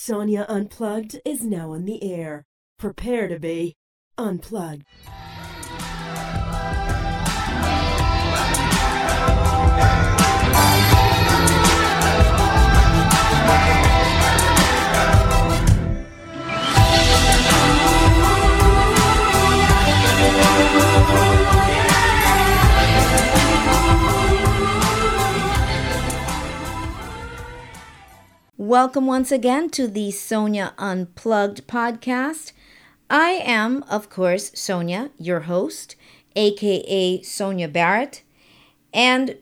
Sonia Unplugged is now on the air. Prepare to be unplugged. Welcome once again to the Sonia Unplugged podcast. I am, of course, Sonia, your host, aka Sonia Barrett, and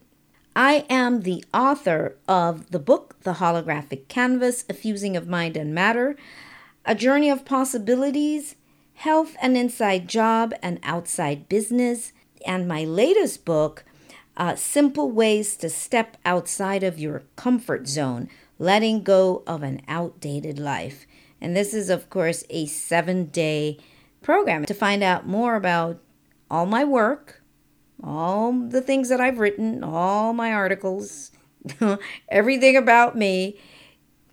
I am the author of the book, The Holographic Canvas A Fusing of Mind and Matter, A Journey of Possibilities, Health and Inside Job and Outside Business, and my latest book, uh, Simple Ways to Step Outside of Your Comfort Zone letting go of an outdated life. And this is, of course, a seven day program. To find out more about all my work, all the things that I've written, all my articles, everything about me,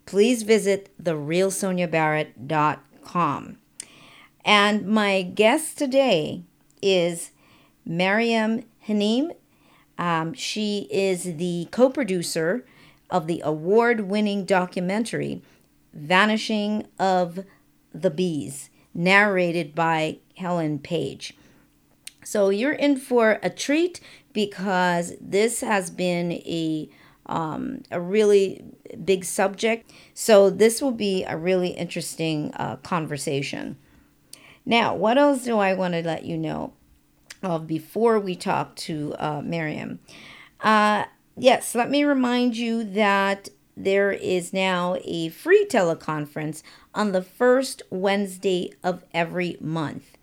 please visit therealsoniabarrett.com. And my guest today is Maryam Hanim. Um, she is the co producer of the award winning documentary Vanishing of the Bees, narrated by Ellen Page. So you're in for a treat because this has been a um, a really big subject. So this will be a really interesting uh, conversation. Now, what else do I want to let you know of before we talk to uh, Miriam? Uh, yes, let me remind you that there is now a free teleconference on the first Wednesday of every month.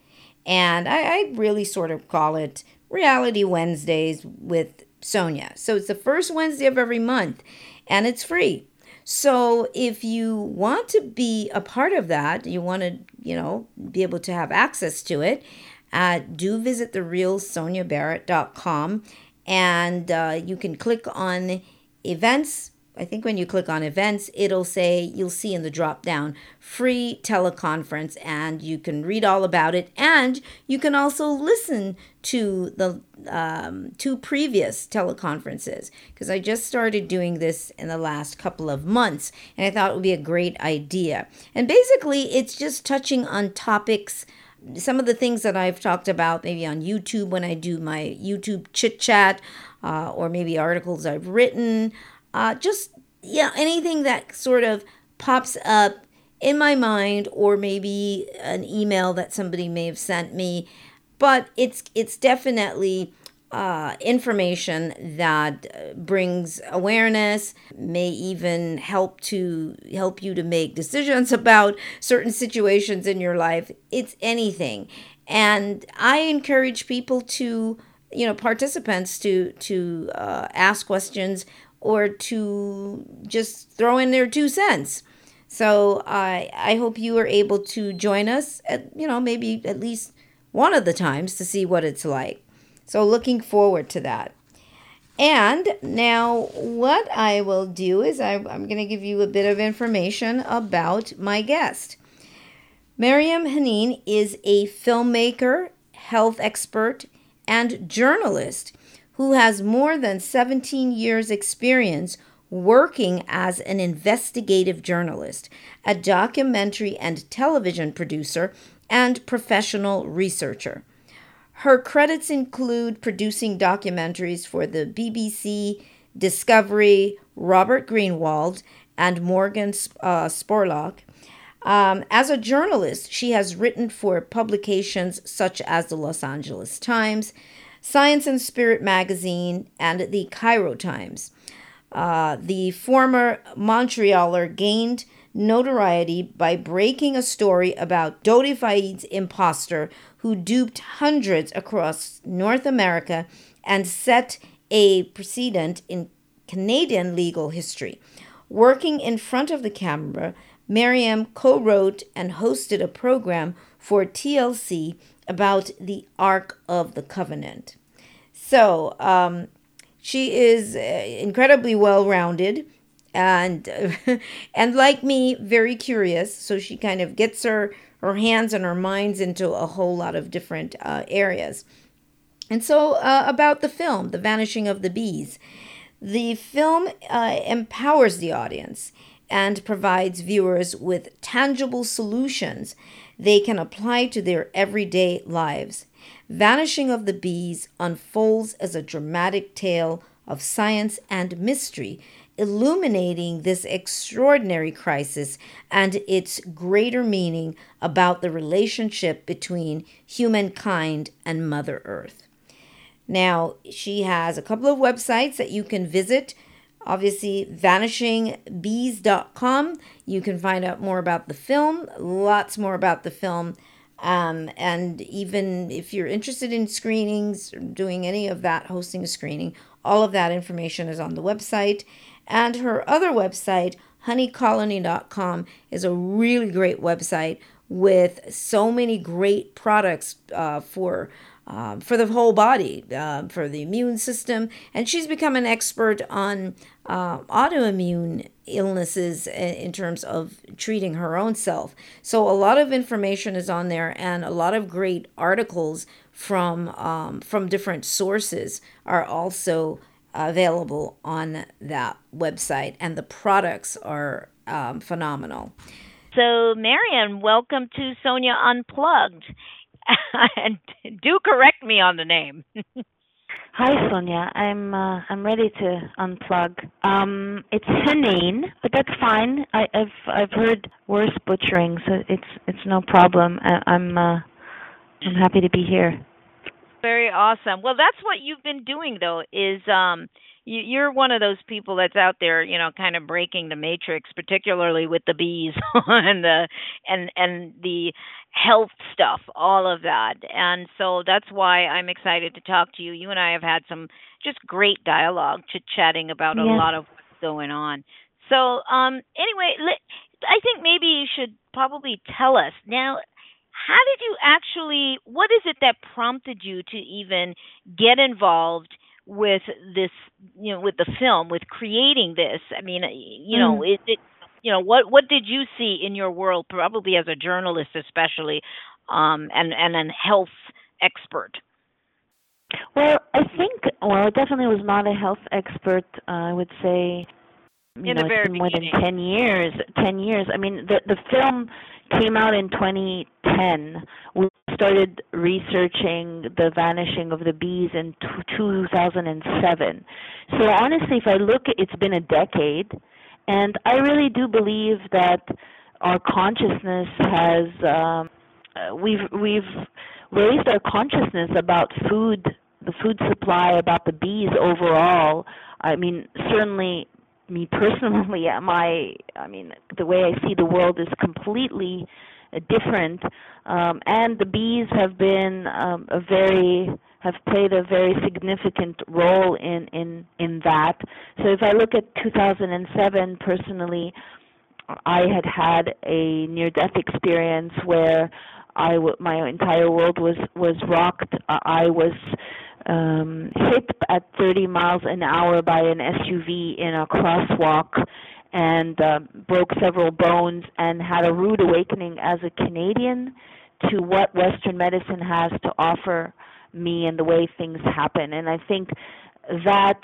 And I, I really sort of call it Reality Wednesdays with Sonia. So it's the first Wednesday of every month and it's free. So if you want to be a part of that, you want to, you know, be able to have access to it, uh, do visit therealsoniabarrett.com and uh, you can click on events. I think when you click on events, it'll say you'll see in the drop down free teleconference, and you can read all about it. And you can also listen to the um, two previous teleconferences because I just started doing this in the last couple of months, and I thought it would be a great idea. And basically, it's just touching on topics some of the things that I've talked about maybe on YouTube when I do my YouTube chit chat, uh, or maybe articles I've written, uh, just yeah, anything that sort of pops up in my mind, or maybe an email that somebody may have sent me. But it's it's definitely uh, information that uh, brings awareness may even help to help you to make decisions about certain situations in your life. It's anything. And i encourage people to you know participants to to uh, ask questions or to just throw in their two cents. So i i hope you are able to join us at you know maybe at least one of the times to see what it's like so, looking forward to that. And now, what I will do is I, am going to give you a bit of information about my guest. Maryam Hanin is a filmmaker, health expert, and journalist who has more than 17 years' experience working as an investigative journalist, a documentary and television producer, and professional researcher. Her credits include producing documentaries for the BBC, Discovery, Robert Greenwald, and Morgan uh, Spurlock. Um, as a journalist, she has written for publications such as the Los Angeles Times, Science and Spirit magazine, and the Cairo Times. Uh, the former Montrealer gained notoriety by breaking a story about Dodi Fayed's imposter who duped hundreds across North America and set a precedent in Canadian legal history. Working in front of the camera, Miriam co wrote and hosted a program for TLC about the Ark of the Covenant. So, um, she is uh, incredibly well rounded. And and like me, very curious. So she kind of gets her her hands and her minds into a whole lot of different uh, areas. And so, uh, about the film, The Vanishing of the Bees. The film uh, empowers the audience and provides viewers with tangible solutions they can apply to their everyday lives. Vanishing of the Bees unfolds as a dramatic tale of science and mystery, illuminating this extraordinary crisis and its greater meaning about the relationship between humankind and Mother Earth. Now, she has a couple of websites that you can visit. Obviously, vanishingbees.com. You can find out more about the film, lots more about the film. Um, and even if you're interested in screenings, doing any of that, hosting a screening, all of that information is on the website. And her other website, honeycolony.com, is a really great website with so many great products uh, for um, for the whole body, uh, for the immune system. And she's become an expert on uh, autoimmune illnesses in terms of treating her own self. So, a lot of information is on there, and a lot of great articles from, um, from different sources are also available on that website, and the products are um, phenomenal. So, Marion, welcome to Sonia Unplugged. and do correct me on the name. Hi, Sonia. I'm uh, I'm ready to unplug. Um, it's Henein, but that's fine. I, have I've heard worse butchering, so it's it's no problem. I, I'm uh, I'm happy to be here. Very awesome. Well, that's what you've been doing, though. Is um, you, you're one of those people that's out there, you know, kind of breaking the matrix, particularly with the bees and the and and the health stuff, all of that. And so that's why I'm excited to talk to you. You and I have had some just great dialogue, chit chatting about a lot of what's going on. So, um, anyway, I think maybe you should probably tell us now. How did you actually? What is it that prompted you to even get involved with this? You know, with the film, with creating this. I mean, you know, mm. is it you know what what did you see in your world probably as a journalist especially um and and a health expert well i think well i definitely was not a health expert uh, i would say you in know it's been more than 10 years 10 years i mean the the film came out in 2010 we started researching the vanishing of the bees in 2007 so honestly if i look it's been a decade and I really do believe that our consciousness has um, we've we've raised our consciousness about food, the food supply, about the bees overall. I mean, certainly me personally, my I mean, the way I see the world is completely different, um, and the bees have been um, a very have played a very significant role in in in that. So if I look at 2007 personally, I had had a near death experience where I w- my entire world was was rocked. I was um, hit at 30 miles an hour by an SUV in a crosswalk and uh, broke several bones and had a rude awakening as a Canadian to what Western medicine has to offer me and the way things happen. And I think that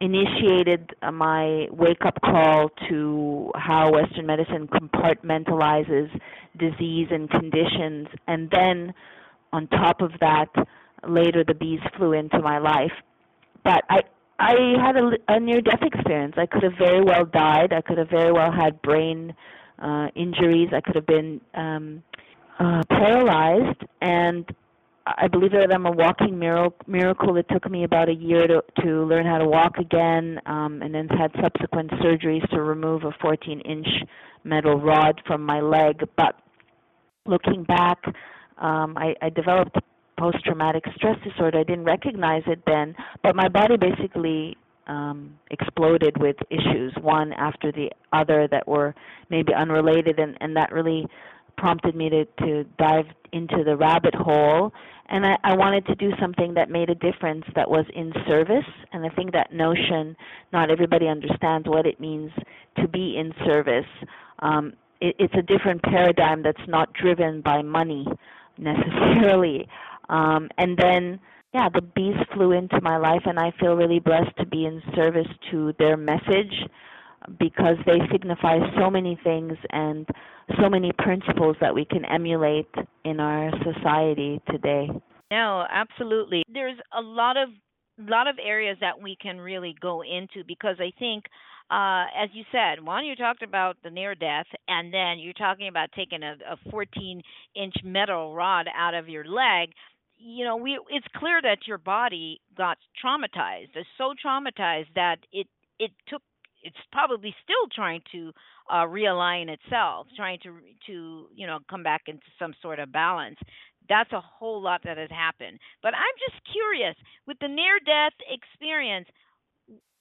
initiated my wake up call to how Western medicine compartmentalizes disease and conditions. And then on top of that, later the bees flew into my life. But I, I had a, a near death experience. I could have very well died. I could have very well had brain uh, injuries. I could have been um, uh, paralyzed. And I believe that I'm a walking miracle. It took me about a year to to learn how to walk again, um, and then had subsequent surgeries to remove a 14-inch metal rod from my leg. But looking back, um, I, I developed post-traumatic stress disorder. I didn't recognize it then, but my body basically um, exploded with issues, one after the other, that were maybe unrelated, and, and that really prompted me to to dive into the rabbit hole. And I, I wanted to do something that made a difference that was in service. And i think that notion not everybody understands what it means to be in service. Um, it, it's a different paradigm that's not driven by money necessarily um, and then yeah the bees flew into my life and i feel really blessed to be in service to their message because they signify so many things and so many principles that we can emulate in our society today. No, absolutely. There's a lot of lot of areas that we can really go into because I think uh, as you said, one, you talked about the near death, and then you're talking about taking a, a 14 inch metal rod out of your leg. You know, we it's clear that your body got traumatized. It's so traumatized that it it took it's probably still trying to uh, realign itself, trying to to you know come back into some sort of balance. That's a whole lot that has happened. But I'm just curious with the near death experience.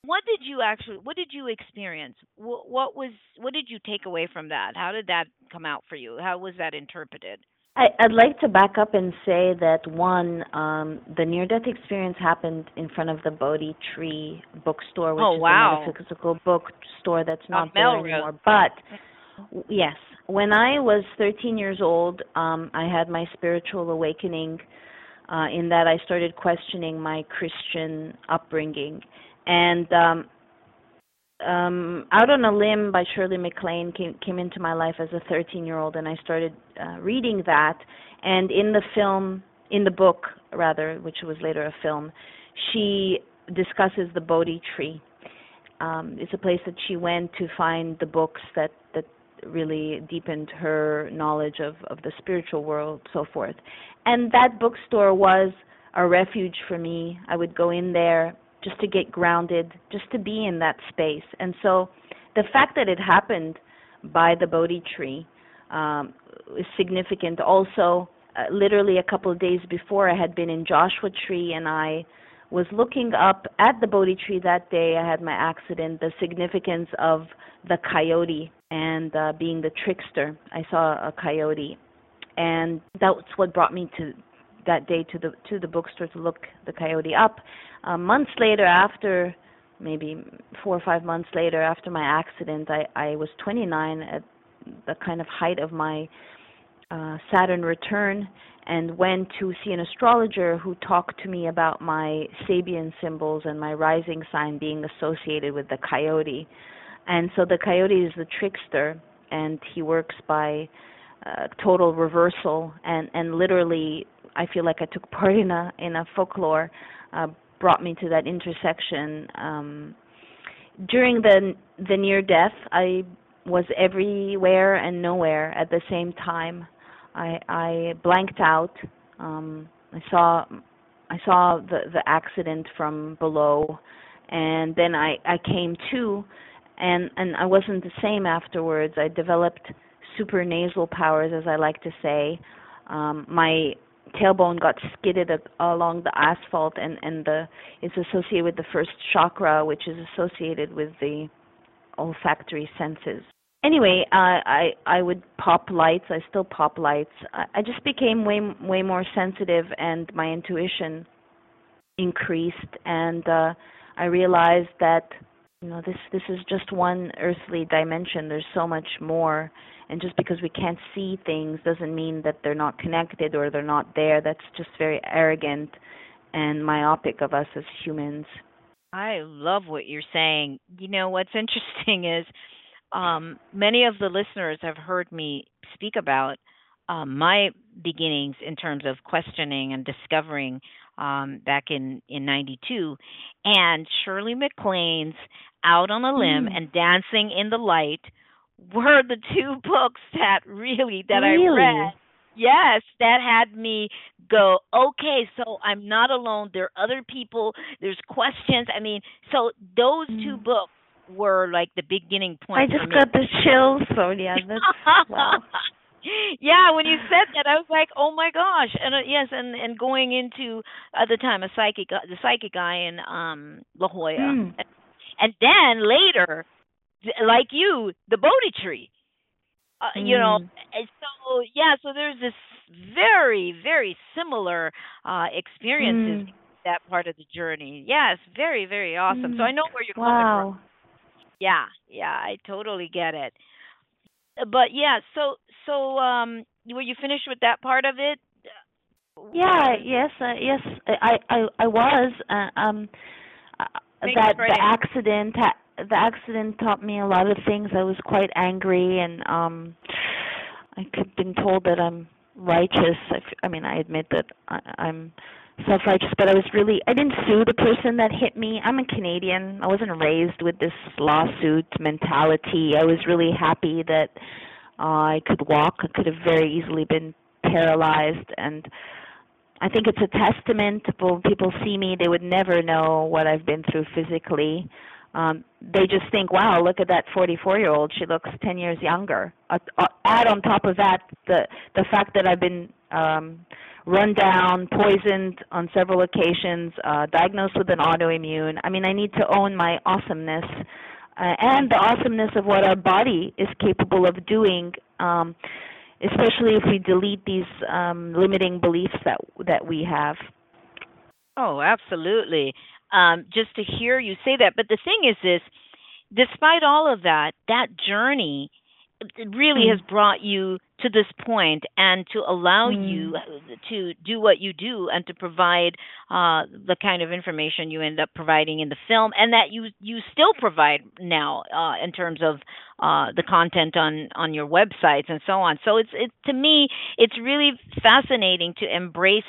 What did you actually? What did you experience? What, what was? What did you take away from that? How did that come out for you? How was that interpreted? I, would like to back up and say that one, um, the near-death experience happened in front of the Bodhi Tree bookstore, which oh, is wow. a metaphysical bookstore that's not, there Melrose. anymore. But yes, when I was 13 years old, um, I had my spiritual awakening. Uh, in that I started questioning my Christian upbringing, and um, um, Out on a Limb by Shirley MacLaine came came into my life as a 13 year old, and I started uh, reading that. And in the film, in the book rather, which was later a film, she discusses the Bodhi tree. Um, it's a place that she went to find the books that that really deepened her knowledge of of the spiritual world, so forth. And that bookstore was a refuge for me. I would go in there just to get grounded, just to be in that space. And so the fact that it happened by the Bodhi tree um, is significant. Also, uh, literally a couple of days before, I had been in Joshua Tree and I was looking up at the Bodhi tree that day. I had my accident, the significance of the coyote and uh, being the trickster. I saw a coyote, and that's what brought me to that day to the to the bookstore to look the coyote up. Uh, months later, after maybe four or five months later, after my accident, I I was 29 at the kind of height of my uh, Saturn return, and went to see an astrologer who talked to me about my Sabian symbols and my rising sign being associated with the coyote. And so the coyote is the trickster, and he works by uh, total reversal and and literally I feel like I took part in a in a folklore uh, brought me to that intersection. Um, during the the near death, I was everywhere and nowhere at the same time. I I blanked out. Um, I saw I saw the the accident from below, and then I I came to, and and I wasn't the same afterwards. I developed supernasal powers, as I like to say. Um, my tailbone got skidded along the asphalt and and the it's associated with the first chakra which is associated with the olfactory senses. Anyway uh, i i would pop lights. I still pop lights. I, I just became way way more sensitive and my intuition increased. And uh i realized that you know this this is just one earthly dimension. There's so much more. And just because we can't see things doesn't mean that they're not connected or they're not there. That's just very arrogant and myopic of us as humans. I love what you're saying. You know what's interesting is um, many of the listeners have heard me speak about um, my beginnings in terms of questioning and discovering um, back in in '92, and Shirley MacLaine's "Out on a Limb" mm. and "Dancing in the Light" were the two books that really that really? I read. Yes, that had me go, okay, so I'm not alone. There are other people. There's questions. I mean, so those mm. two books were like the beginning point. I just got the chills, Sonia. That's wow. yeah, when you said that, I was like, "Oh my gosh!" And uh, yes, and and going into at the time a psychic, uh, the psychic guy in um La Jolla, mm. And, then later like you, the Bodhi tree. Uh, mm. You know, mm. so yeah, so there's this very, very similar uh, experiences Mm. that part of the journey. Yeah, it's very, very awesome. So Mm. I know where you're coming from. Wow. Yeah, yeah, I totally get it. But yeah, so so um, were you finished with that part of it? Yeah, yes, uh, yes, I, I, I was. Uh, um, Thanks that the accident, the accident taught me a lot of things. I was quite angry, and um, I could been told that I'm righteous. I, f- I mean, I admit that I, I'm self-righteous, but I was really. I didn't sue the person that hit me. I'm a Canadian. I wasn't raised with this lawsuit mentality. I was really happy that uh, I could walk. I could have very easily been paralyzed and I think it's a testament when people see me they would never know what I've been through physically. Um they just think, "Wow, look at that 44-year-old. She looks 10 years younger." Uh, uh, add on top of that the the fact that I've been um run down, poisoned on several occasions, uh diagnosed with an autoimmune. I mean, I need to own my awesomeness uh, and the awesomeness of what our body is capable of doing um especially if we delete these um, limiting beliefs that that we have. Oh, absolutely. Um, just to hear you say that. But the thing is this, despite all of that, that journey really Mm. has brought you to this point and to allow Mm. you to do what you do and to provide uh, the kind of information you end up providing in the film and that you you still provide now uh, in terms of uh, the content on on your websites and so on. So it's it to me it's really fascinating to embrace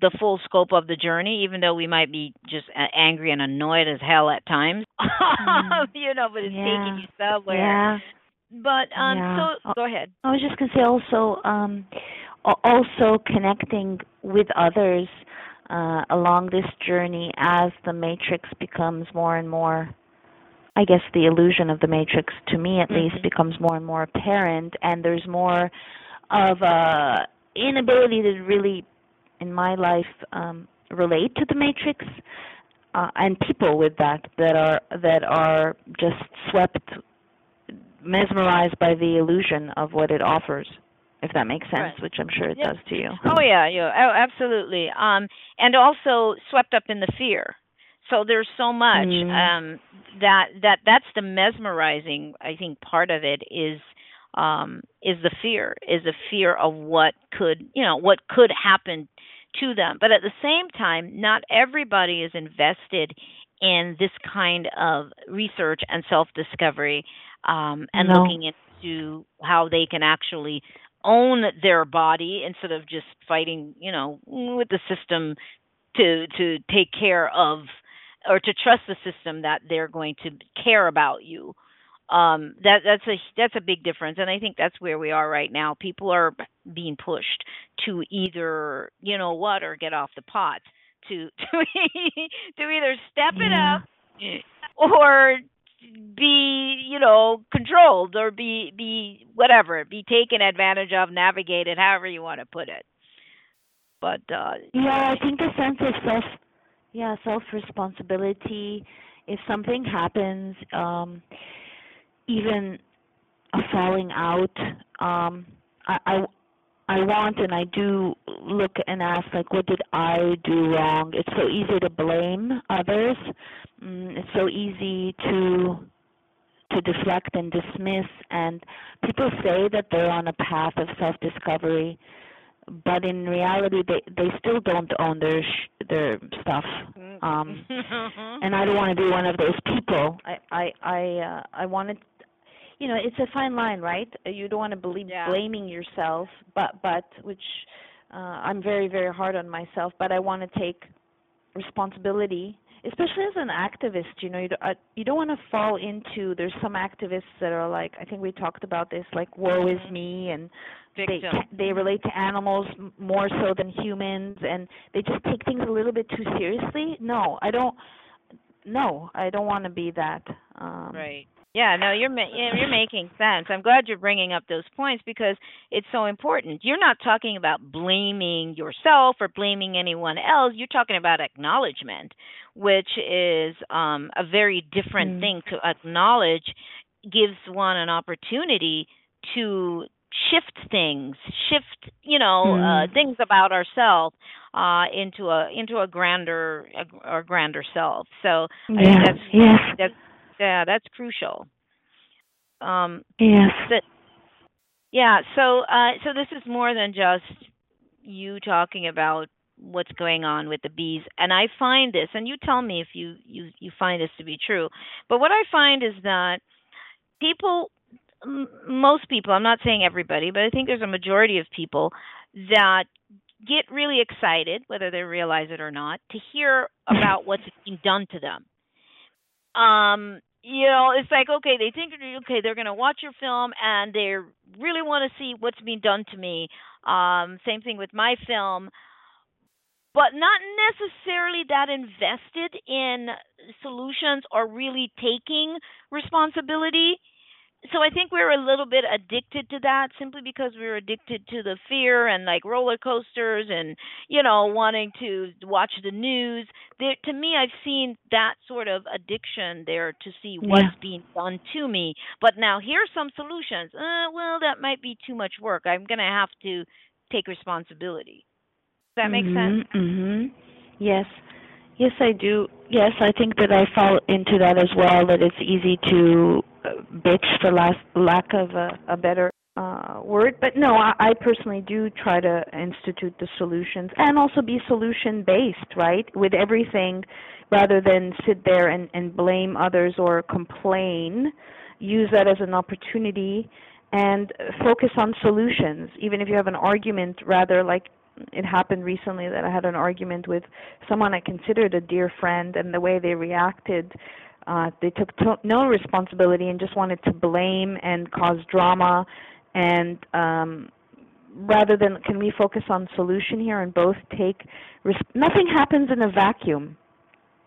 the full scope of the journey, even though we might be just angry and annoyed as hell at times. Mm. you know, but it's Yeah. taking you somewhere. But um, Yeah. so go ahead. I was just gonna say also um, also connecting with others uh, along this journey as the matrix becomes more and more. I guess the illusion of the matrix, to me at least, Mhm. becomes more and more apparent, and there's more of a inability to really, in my life, um, relate to the matrix, uh, and people with that that are that are just swept mesmerized by the illusion of what it offers if that makes sense Right. which i'm sure it does to you Oh yeah, yeah, oh, absolutely. Um, and also swept up in the fear. So there's so much Mm. um, that that that's the mesmerizing. I think part of it is um, is the fear, is the fear of what could you know what could happen to them. But at the same time, not everybody is invested in this kind of research and self discovery um, and No. looking into how they can actually own their body instead of just fighting, you know, with the system to to take care of or to trust the system that they're going to care about you. Um, that that's a that's a big difference, and I think that's where we are right now. People are being pushed to either you know what or get off the pot to to to either step it Yeah. up or be you know controlled or be be whatever be taken advantage of navigated however you want to put it. But uh yeah i think the sense of self yeah self responsibility if something happens um even a falling out um i i I want and I do look and ask like what did I do wrong? It's so easy to blame others. Mm, it's so easy to to deflect and dismiss and people say that they're on a path of self-discovery but in reality they they still don't own their sh- their stuff um and I don't want to be one of those people. I I I uh, I wanted, you know, it's a fine line, right? You don't want to believe Yeah. blaming yourself, but but which uh, I'm very very hard on myself, but I want to take responsibility, especially as an activist. You know, you don't, uh, you don't want to fall into. There's some activists that are like, I think we talked about this, like woe is Mhm. me, and they victim ca- they relate to animals more so than humans and they just take things a little bit too seriously no i don't no i don't want to be that um right yeah no you're ma- you're making sense i'm glad you're bringing up those points because it's so important you're not talking about blaming yourself or blaming anyone else you're talking about acknowledgement which is um a very different Mm. thing to acknowledge gives one an opportunity to shift things, shift, you know, Mm. uh, things about ourselves uh, into a into a grander a, a grander self. So I think Yeah. that's Yes. that's yeah, that's crucial. Um, Yes. that yeah so uh so this is more than just you talking about what's going on with the bees and i find this and you tell me if you you you find this to be true but what i find is that people m- most people i'm not saying everybody but i think there's a majority of people that get really excited whether they realize it or not to hear about what's being done to them um you know it's like okay they think okay they're going to watch your film and they really want to see what's being done to me. Um same thing with my film. But not necessarily that invested in solutions or really taking responsibility so I think we're a little bit addicted to that simply because we're addicted to the fear and like roller coasters and you know wanting to watch the news. There, to me, I've seen that sort of addiction there to see Yeah. what's being done to me. But now here's some solutions. Uh, well, that might be too much work. I'm gonna have to take responsibility. Does that make sense? Mhm. Yes. Yes, I do. Yes, I think that I fall into that as well. That it's easy to uh, bitch for last, lack of a, a better uh, word. But no, I, I personally do try to institute the solutions and also be solution based, right? With everything, rather than sit there and, and blame others or complain. Use that as an opportunity and focus on solutions. Even if you have an argument, rather like it happened recently that I had an argument with someone I considered a dear friend, and the way they reacted, uh, they took to- no responsibility and just wanted to blame and cause drama. And um, rather than, can we focus on solution here and both take? Res- nothing happens in a vacuum,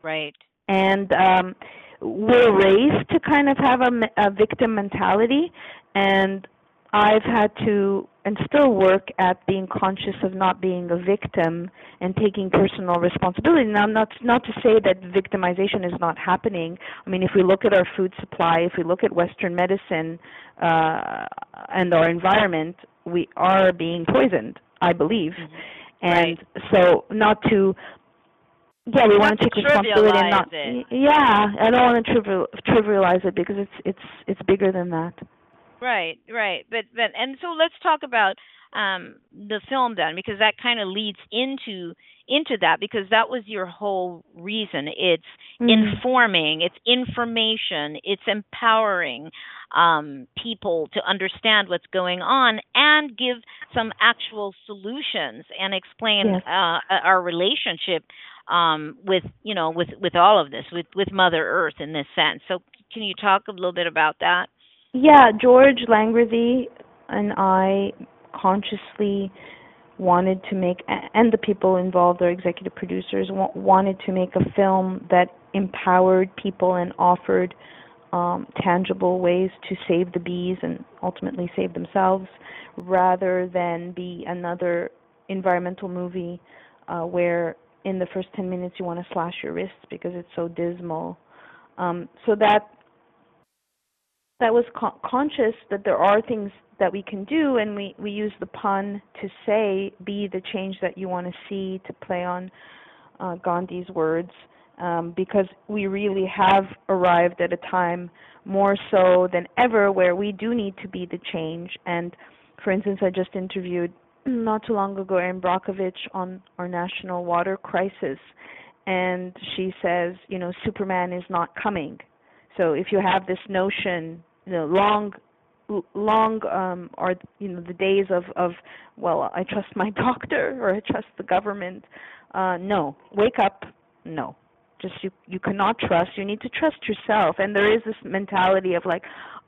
Right. and um, we're raised to kind of have a, a victim mentality, and I've had to and still work at being conscious of not being a victim and taking personal responsibility. Now, not not to say that victimization is not happening. I mean, if we look at our food supply, if we look at Western medicine uh, and our environment, we are being poisoned. I believe, and so not to. Yeah, we want to to take responsibility and not. it. Yeah, I don't want to trivial, trivialize it because it's it's it's bigger than that. Right, right. But but and so let's talk about um the film then because that kind of leads into into that because that was your whole reason. It's Mhm. informing, it's information, it's empowering um people to understand what's going on and give some actual solutions and explain Yes. uh our relationship um with you know with with all of this with with mother earth in this sense. So can you talk a little bit about that? Yeah, George Langworthy and I consciously wanted to make, and the people involved, our executive producers, wanted to make a film that empowered people and offered um, tangible ways to save the bees and ultimately save themselves, rather than be another environmental movie uh, where in the first 10 minutes you want to slash your wrists because it's so dismal. Um, so that that was con- conscious that there are things that we can do, and we we use the pun to say be the change that you want to see to play on uh, Gandhi's words, um, because we really have arrived at a time more so than ever where we do need to be the change. And for instance, I just interviewed not too long ago Erin Brockovich on our national water crisis, and she says, you know, Superman is not coming. So if you have this notion, you know, long, long um, are you know the days of of well, I trust my doctor or I trust the government. Uh, no, wake up. No, just you you cannot trust. You need to trust yourself. And there is this mentality of like,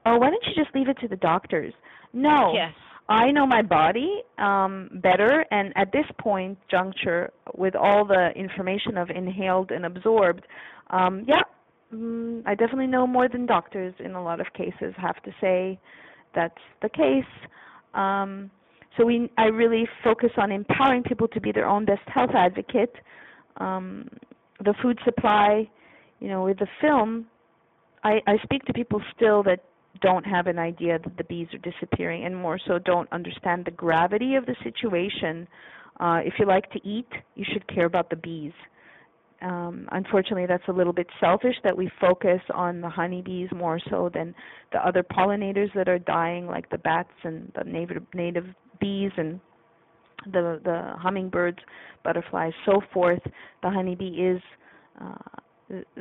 oh, why don't you just leave it to the doctors? No, Yes. I know my body um, better, and at this point juncture, with all the information I've inhaled and absorbed, um, yeah, mm, I definitely know more than doctors in a lot of cases. Have to say, that's the case. Um, so we, I really focus on empowering people to be their own best health advocate. Um, the food supply, you know, with the film, I, I speak to people still that don't have an idea that the bees are disappearing and more so don't understand the gravity of the situation. Uh, if you like to eat, you should care about the bees. Um, unfortunately, that's a little bit selfish that we focus on the honeybees more so than the other pollinators that are dying, like the bats and the native native bees and the the hummingbirds, butterflies, so forth. The honeybee is uh,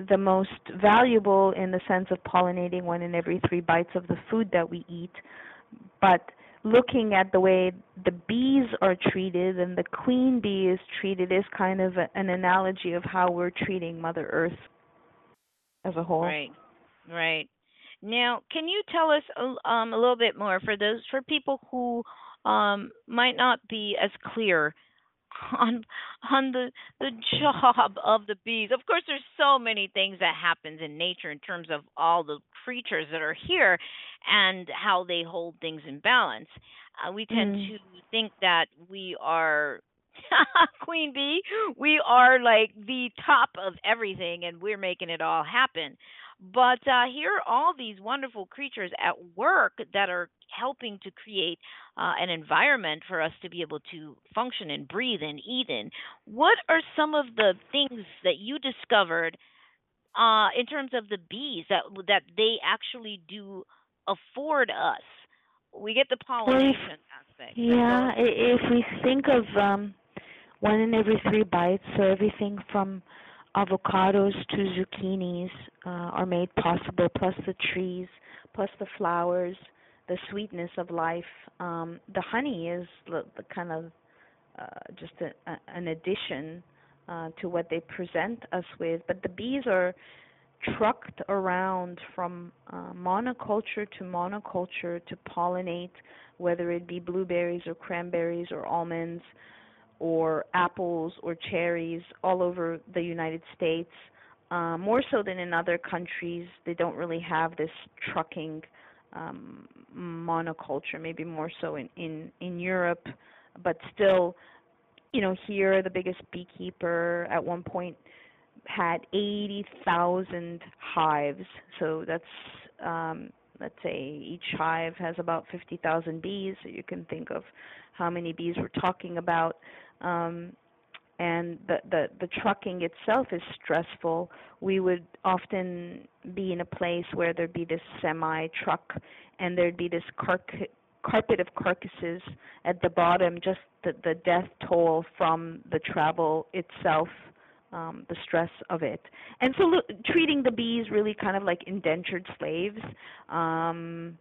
the most valuable in the sense of pollinating one in every three bites of the food that we eat. But looking at the way the bees are treated and the queen bee is treated is kind of a, an analogy of how we're treating Mother Earth as a whole. Right, right. Now, can you tell us um, a little bit more for those for people who um, might not be as clear on on the the job of the bees. Of course, there's so many things that happens in nature in terms of all the creatures that are here and how they hold things in balance. Uh, we tend mm. to think that we are queen bee, we are like the top of everything, and we're making it all happen. But uh, here are all these wonderful creatures at work that are helping to create uh, an environment for us to be able to function and breathe and eat in. What are some of the things that you discovered uh, in terms of the bees that that they actually do afford us? We get the pollination aspect. Yeah, if we think of um, one in every three bites, so everything from avocados to zucchinis uh, are made possible, plus the trees, plus the flowers, the sweetness of life. Um, the honey is the, the kind of uh, just a, a, an addition uh, to what they present us with, but the bees are trucked around from uh, monoculture to monoculture to pollinate, whether it be blueberries or cranberries or almonds or apples or cherries all over the United States. Uh, more so than in other countries, they don't really have this trucking um, monoculture. Maybe more so in in in Europe, but still, you know, here the biggest beekeeper at one point had 80,000 hives. So that's um, let's say each hive has about 50,000 bees. So you can think of how many bees we're talking about um, and the, the the trucking itself is stressful. We would often be in a place where there'd be this semi truck, and there'd be this car- carpet of carcasses at the bottom, just the, the death toll from the travel itself, um, the stress of it. And so look, treating the bees really kind of like indentured slaves. Um,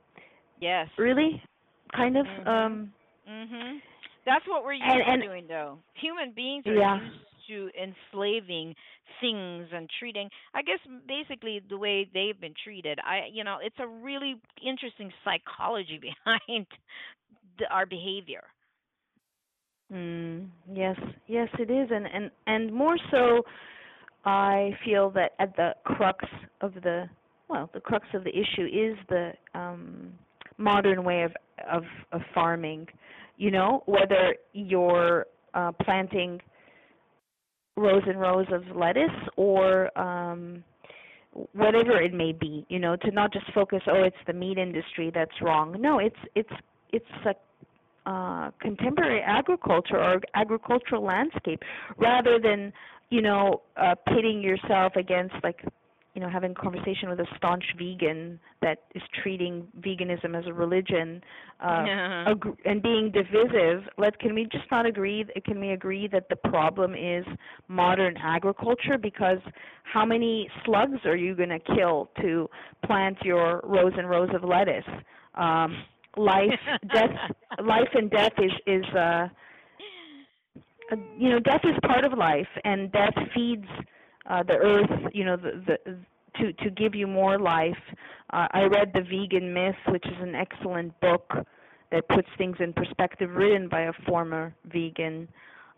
yes. Really, kind of. Mhm. Um, mhm. That's what we're used And- and- to doing, though. Human beings are Yeah. used to enslaving things and treating. I guess basically the way they've been treated. I, you know, it's a really interesting psychology behind the, our behavior. Mm, yes, yes, it is, and and and more so, I feel that at the crux of the well, the crux of the issue is the um, modern way of of, of farming. You know, whether you're uh, planting rows and rows of lettuce or um, whatever it may be. You know, to not just focus, oh, it's the meat industry that's wrong. No, it's it's it's a uh, contemporary agriculture or agricultural landscape rather than you know uh, pitting yourself against like you know having a conversation with a staunch vegan that is treating veganism as a religion uh, Yeah. ag- and being divisive let can we just not agree can we agree that the problem is modern agriculture? Because how many slugs are you going to kill to plant your rows and rows of lettuce? Um life death life and death is is uh uh, you know death is part of life and death feeds uh the earth you know the, the to to give you more life. Uh, i read the vegan myth which is an excellent book that puts things in perspective written by a former vegan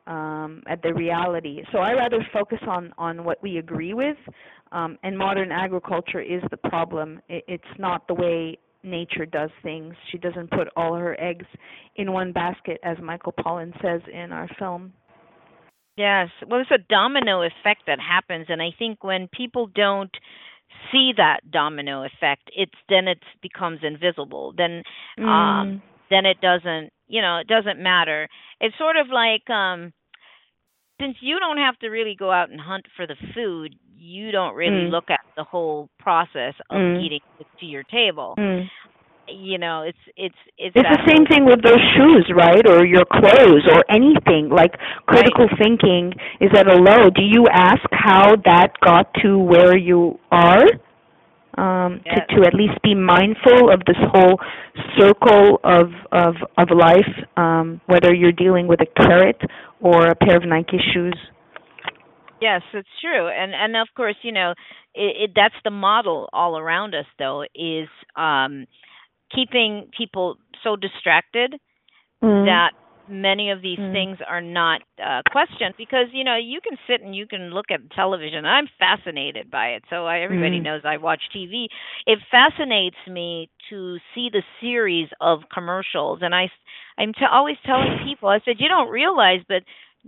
um at the reality. So i rather focus on on what we agree with um and modern agriculture is the problem. It, it's not the way nature does things. She doesn't put all her eggs in one basket as michael pollan says in our film Yes. Well, it's a domino effect that happens. And I think when people don't see that domino effect, it's then it becomes invisible. Then um, Mm. then it doesn't you know it doesn't matter. It's sort of like um, since you don't have to really go out and hunt for the food, you don't really Mm. look at the whole process of Mm. getting it to your table. Mm. You know, it's it's it's It's the same thing with those shoes, right? Or your clothes or anything. Like critical thinking is at a low. Do you ask how that got to where you are? Um, Yes. to, to at least be mindful of this whole circle of of of life, um, whether you're dealing with a carrot or a pair of Nike shoes. Yes, it's true, and and of course, you know, it, it that's the model all around us, though, is um, keeping people so distracted Mm. that many of these Mm. things are not uh, questioned because you know you can sit and you can look at television. I'm fascinated by it, so I, everybody Mm. knows I watch TV. It fascinates me to see the series of commercials, and I I'm t- always telling people I said you don't realize, but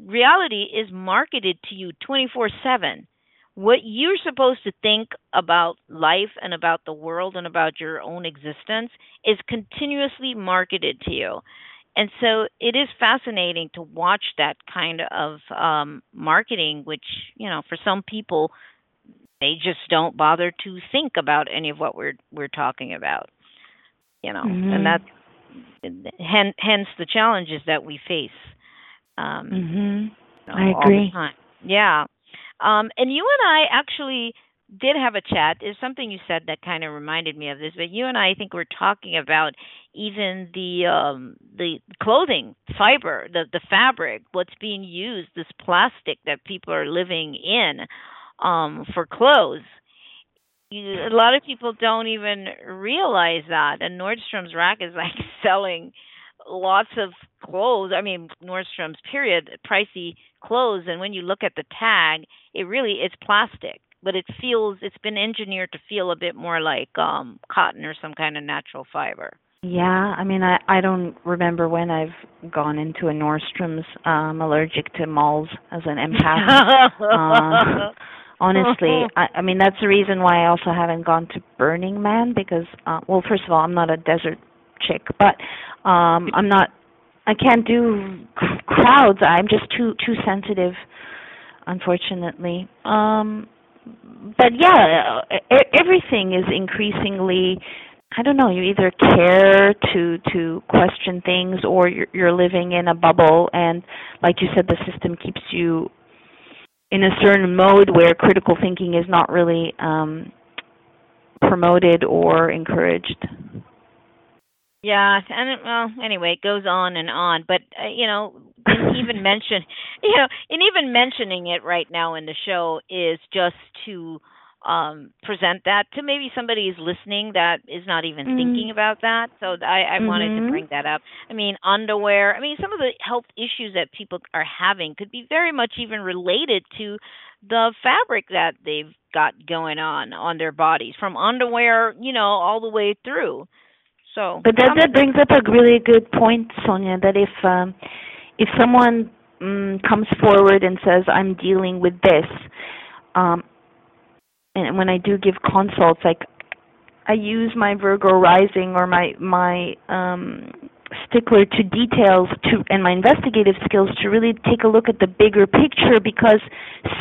reality is marketed to you 24 seven. What you're supposed to think about life and about the world and about your own existence is continuously marketed to you and so it is fascinating to watch that kind of um marketing which you know for some people they just don't bother to think about any of what we're we're talking about you know Mhm. and that's hen- hence the challenges that we face um Mhm. know, I all agree. the time. Yeah. Um, and you and I actually did have a chat. There's something you said that kind of reminded me of this, but you and I, I think we're talking about even the um, the clothing fiber, the the fabric, what's being used, this plastic that people are living in um, for clothes. You, a lot of people don't even realize that, and Nordstrom's rack is like selling lots of clothes. I mean, Nordstrom's period, pricey clothes, and when you look at the tag, it really it's plastic, but it feels it's been engineered to feel a bit more like um cotton or some kind of natural fiber. Yeah, I mean, I I don't remember when I've gone into a Nordstrom's. Um, allergic to malls as an empath. Uh, honestly, I, I mean that's the reason why I also haven't gone to Burning Man because, uh, well, first of all, I'm not a desert chick, but um, I'm not. I can't do crowds. I'm just too too sensitive, unfortunately. Um, but yeah, everything is increasingly I don't know, you either care to to question things or you're you're living in a bubble and like you said the system keeps you in a certain mode where critical thinking is not really um promoted or encouraged. Yeah, and it, well, anyway, it goes on and on. But uh, you know, even mention, you know, and even mentioning it right now in the show is just to um present that to maybe somebody who's listening that is not even Mhm. thinking about that. So I, I wanted to Mhm. bring that up. I mean, underwear. I mean, some of the health issues that people are having could be very much even related to the fabric that they've got going on on their bodies, from underwear, you know, all the way through. So, But that that brings up a really good point, Sonia. That if um, if someone um, comes forward and says, "I'm dealing with this," um, and when I do give consults, like I use my Virgo rising or my my um, stickler to details to and my investigative skills to really take a look at the bigger picture because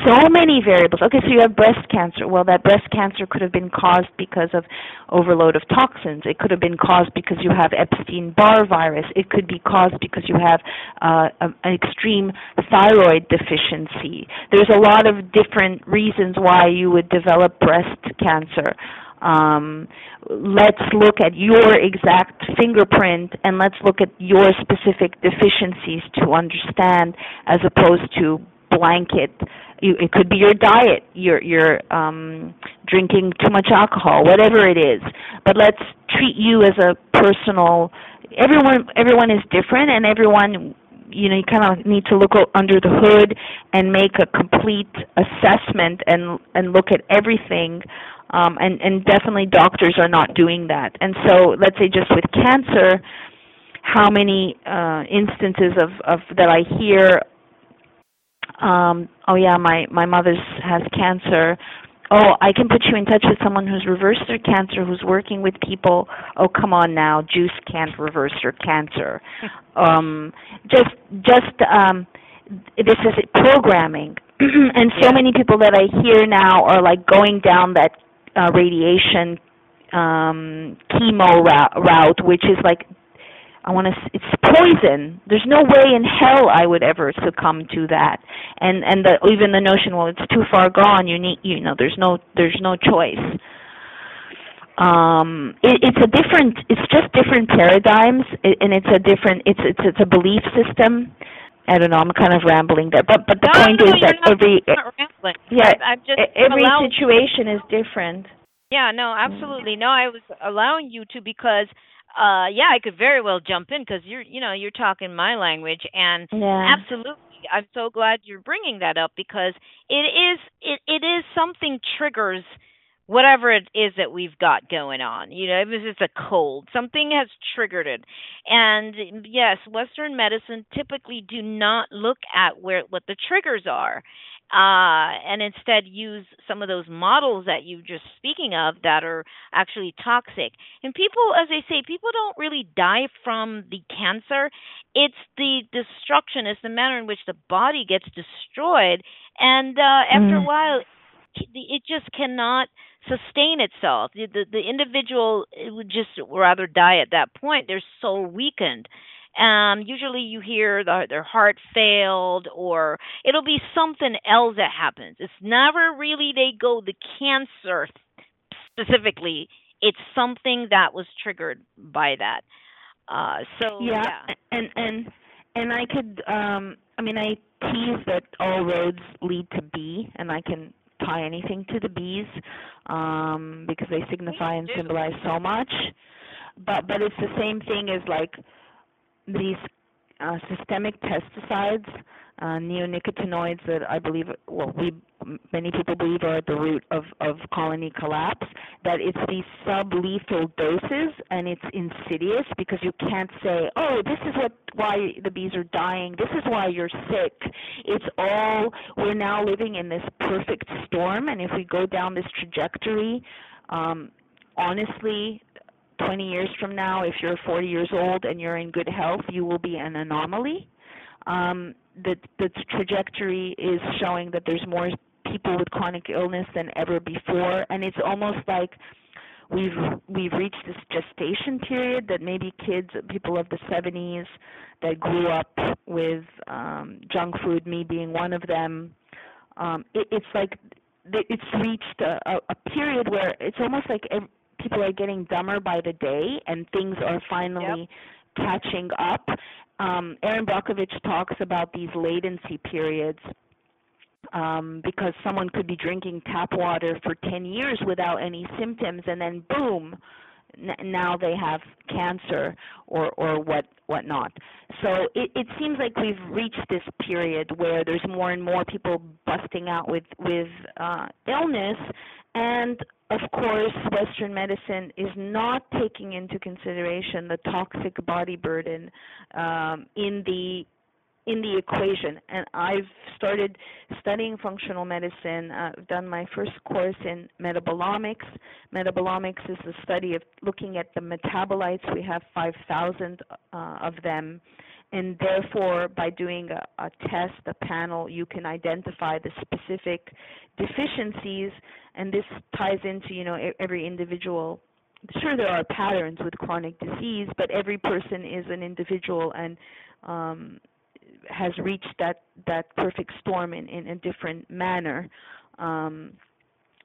so many variables. Okay, so you have breast cancer. Well, that breast cancer could have been caused because of overload of toxins. It could have been caused because you have Epstein-Barr virus. It could be caused because you have uh, a- an extreme thyroid deficiency. There's a lot of different reasons why you would develop breast cancer. Um, let's look at your exact fingerprint and let's look at your specific deficiencies to understand as opposed to blanket. You, it could be your diet you're you're um drinking too much alcohol whatever it is. But let's treat you as a personal everyone everyone is different and everyone you know you kind of need to look under the hood and make a complete assessment and and look at everything um and and definitely doctors are not doing that. And so let's say just with cancer how many uh instances of of that I hear um oh yeah my my mother's has cancer oh, I can put you in touch with someone who's reversed their cancer, who's working with people. Oh, come on now, juice can't reverse your cancer. um, just, just um, this is programming, and so Yeah. many people that I hear now are like going down that uh, radiation um, chemo route, route, which is like I want to. It's poison. There's no way in hell I would ever succumb to that. And and the, even the notion, well, it's too far gone. You need, you know, there's no there's no choice. Um, it, it's a different. It's just different paradigms, and it's a different. It's it's it's a belief system. I don't know. I'm kind of rambling there, but but the no, point no, is that not, every you're not rambling. yeah I, I'm just every situation is different. Yeah, no, absolutely. No, I was allowing you to because uh yeah, I could very well jump in because you're you know, you're talking my language and Yeah. absolutely I'm so glad you're bringing that up because it is it it is something triggers whatever it is that we've got going on. You know, if it's a cold, something has triggered it. And yes, Western medicine typically do not look at where what the triggers are uh, and instead use some of those models that you're just speaking of that are actually toxic. And people, as I say, people don't really die from the cancer. It's the destruction, it's the manner in which the body gets destroyed, and uh, after a Mm. while, it just cannot sustain itself. The, the the individual would just rather die at that point. They're so weakened. Um, usually you hear the, their heart failed, or it'll be something else that happens. It's never really they go the cancer specifically. It's something that was triggered by that. Uh, so yeah, yeah. and and and I could um I mean I tease that all roads lead to B and I can tie anything to the bees um because they signify and symbolize so much but but it's the same thing as like these uh, systemic pesticides uh, neonicotinoids that I believe well we many people believe are at the root of of colony collapse that it's these sublethal doses and it's insidious because you can't say, oh, this is what why the bees are dying. This is why you're sick. It's all we're now living in this perfect storm, and if we go down this trajectory, um, honestly. 20 years from now, if you're 40 years old and you're in good health, you will be an anomaly. Um, the, the trajectory is showing that there's more people with chronic illness than ever before, and it's almost like we've we've reached this gestation period that maybe kids, people of the 70s that grew up with um, junk food, me being one of them, um, it, it's like it's reached a, a, a period where it's almost like people are getting dumber by the day, and things are finally catching up. Um, Erin Brockovich talks about these latency periods um, because someone could be drinking tap water for 10 years without any symptoms, and then boom, n- now they have cancer or or what whatnot. So it, it seems like we've reached this period where there's more and more people busting out with with uh, illness, and of course, Western medicine is not taking into consideration the toxic body burden um, in the in the equation. And I've started studying functional medicine. Uh, I've done my first course in metabolomics. Metabolomics is the study of looking at the metabolites. We have 5,000 uh, of them. And therefore, by doing a, a test, a panel, you can identify the specific deficiencies. And this ties into, you know, every individual sure there are patterns with chronic disease, but every person is an individual and um, has reached that that perfect storm in, in a different manner. Um,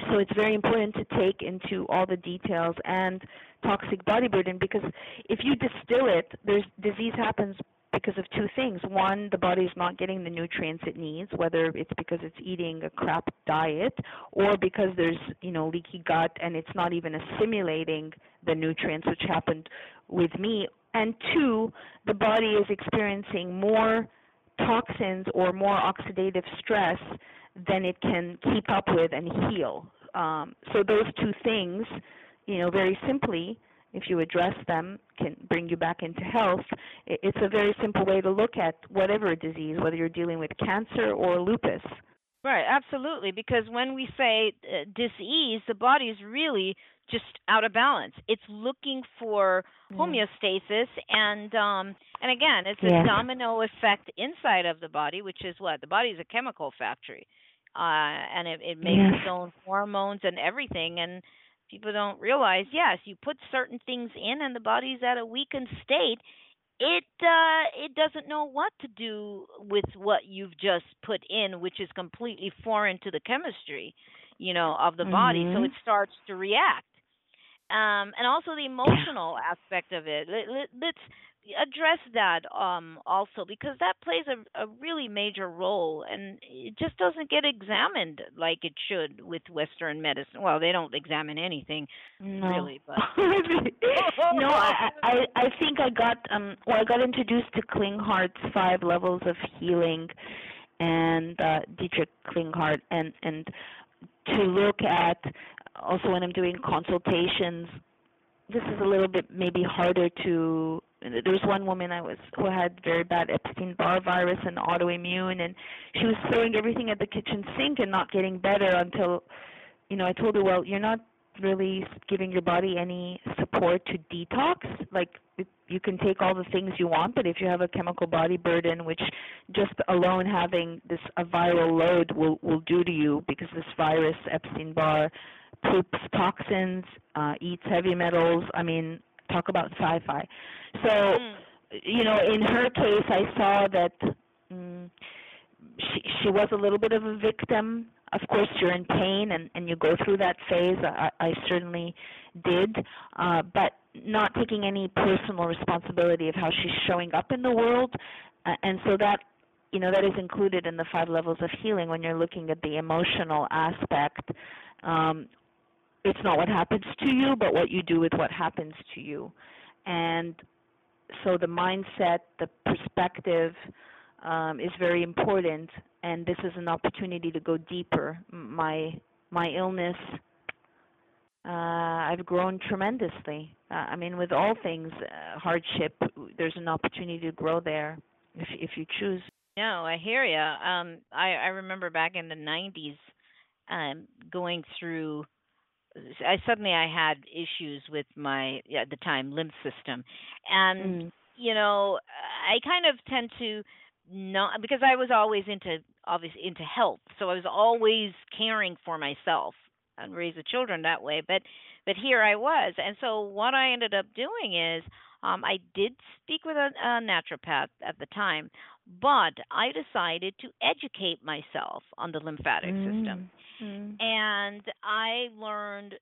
so it's very important to take into all the details and toxic body burden because if you distill it, there's disease happens because of two things. One, the body is not getting the nutrients it needs, whether it's because it's eating a crap diet or because there's, you know, leaky gut and it's not even assimilating the nutrients, which happened with me. And two, the body is experiencing more toxins or more oxidative stress than it can keep up with and heal. Um, so those two things, you know, very simply, if you address them, can bring you back into health. It's a very simple way to look at whatever disease, whether you're dealing with cancer or lupus. Right, absolutely. Because when we say uh, disease, the body is really just out of balance. It's looking for homeostasis, and um, and again, it's a domino effect inside of the body, which is what the body is a chemical factory, uh, and it, it makes its own hormones and everything. And people don't realize, yes, you put certain things in, and the body's at a weakened state it uh it doesn't know what to do with what you've just put in which is completely foreign to the chemistry you know of the body. Mm-hmm. so it starts to react. Um and also the emotional aspect of it. Let, let, let's address that um, also because that plays a, a really major role and it just doesn't get examined like it should with Western medicine. Well, they don't examine anything no. really, but no, I, I I think I got um well I got introduced to Klinghardt's five levels of healing and uh, Dietrich Klinghardt and and to look at also when I'm doing consultations this is a little bit maybe harder to there's one woman I was who had very bad Epstein Barr virus and autoimmune, and she was throwing everything at the kitchen sink and not getting better until, you know, I told her, well, you're not really giving your body any support to detox. Like you can take all the things you want, but if you have a chemical body burden, which just alone having this a viral load will will do to you, because this virus Epstein Barr poops toxins, uh, eats heavy metals. I mean, talk about sci-fi. So, mm. you know, in her case, I saw that um, she she was a little bit of a victim. Of course, you're in pain and and you go through that phase. I, I certainly did, uh, but not taking any personal responsibility of how she's showing up in the world, uh, and so that you know that is included in the five levels of healing when you're looking at the emotional aspect um, it's not what happens to you, but what you do with what happens to you. And so the mindset, the perspective um, is very important. And this is an opportunity to go deeper. My my illness, uh, I've grown tremendously. Uh, I mean, with all things uh, hardship, there's an opportunity to grow there if if you choose. No, I hear you. Um, I I remember back in the '90s, um, going through I suddenly I had issues with my at the time lymph system, and mm. you know I kind of tend to not because I was always into obviously into health, so I was always caring for myself and raise the children that way. But but here I was, and so what I ended up doing is um, I did speak with a, a naturopath at the time, but I decided to educate myself on the lymphatic mm. system, mm. and I learned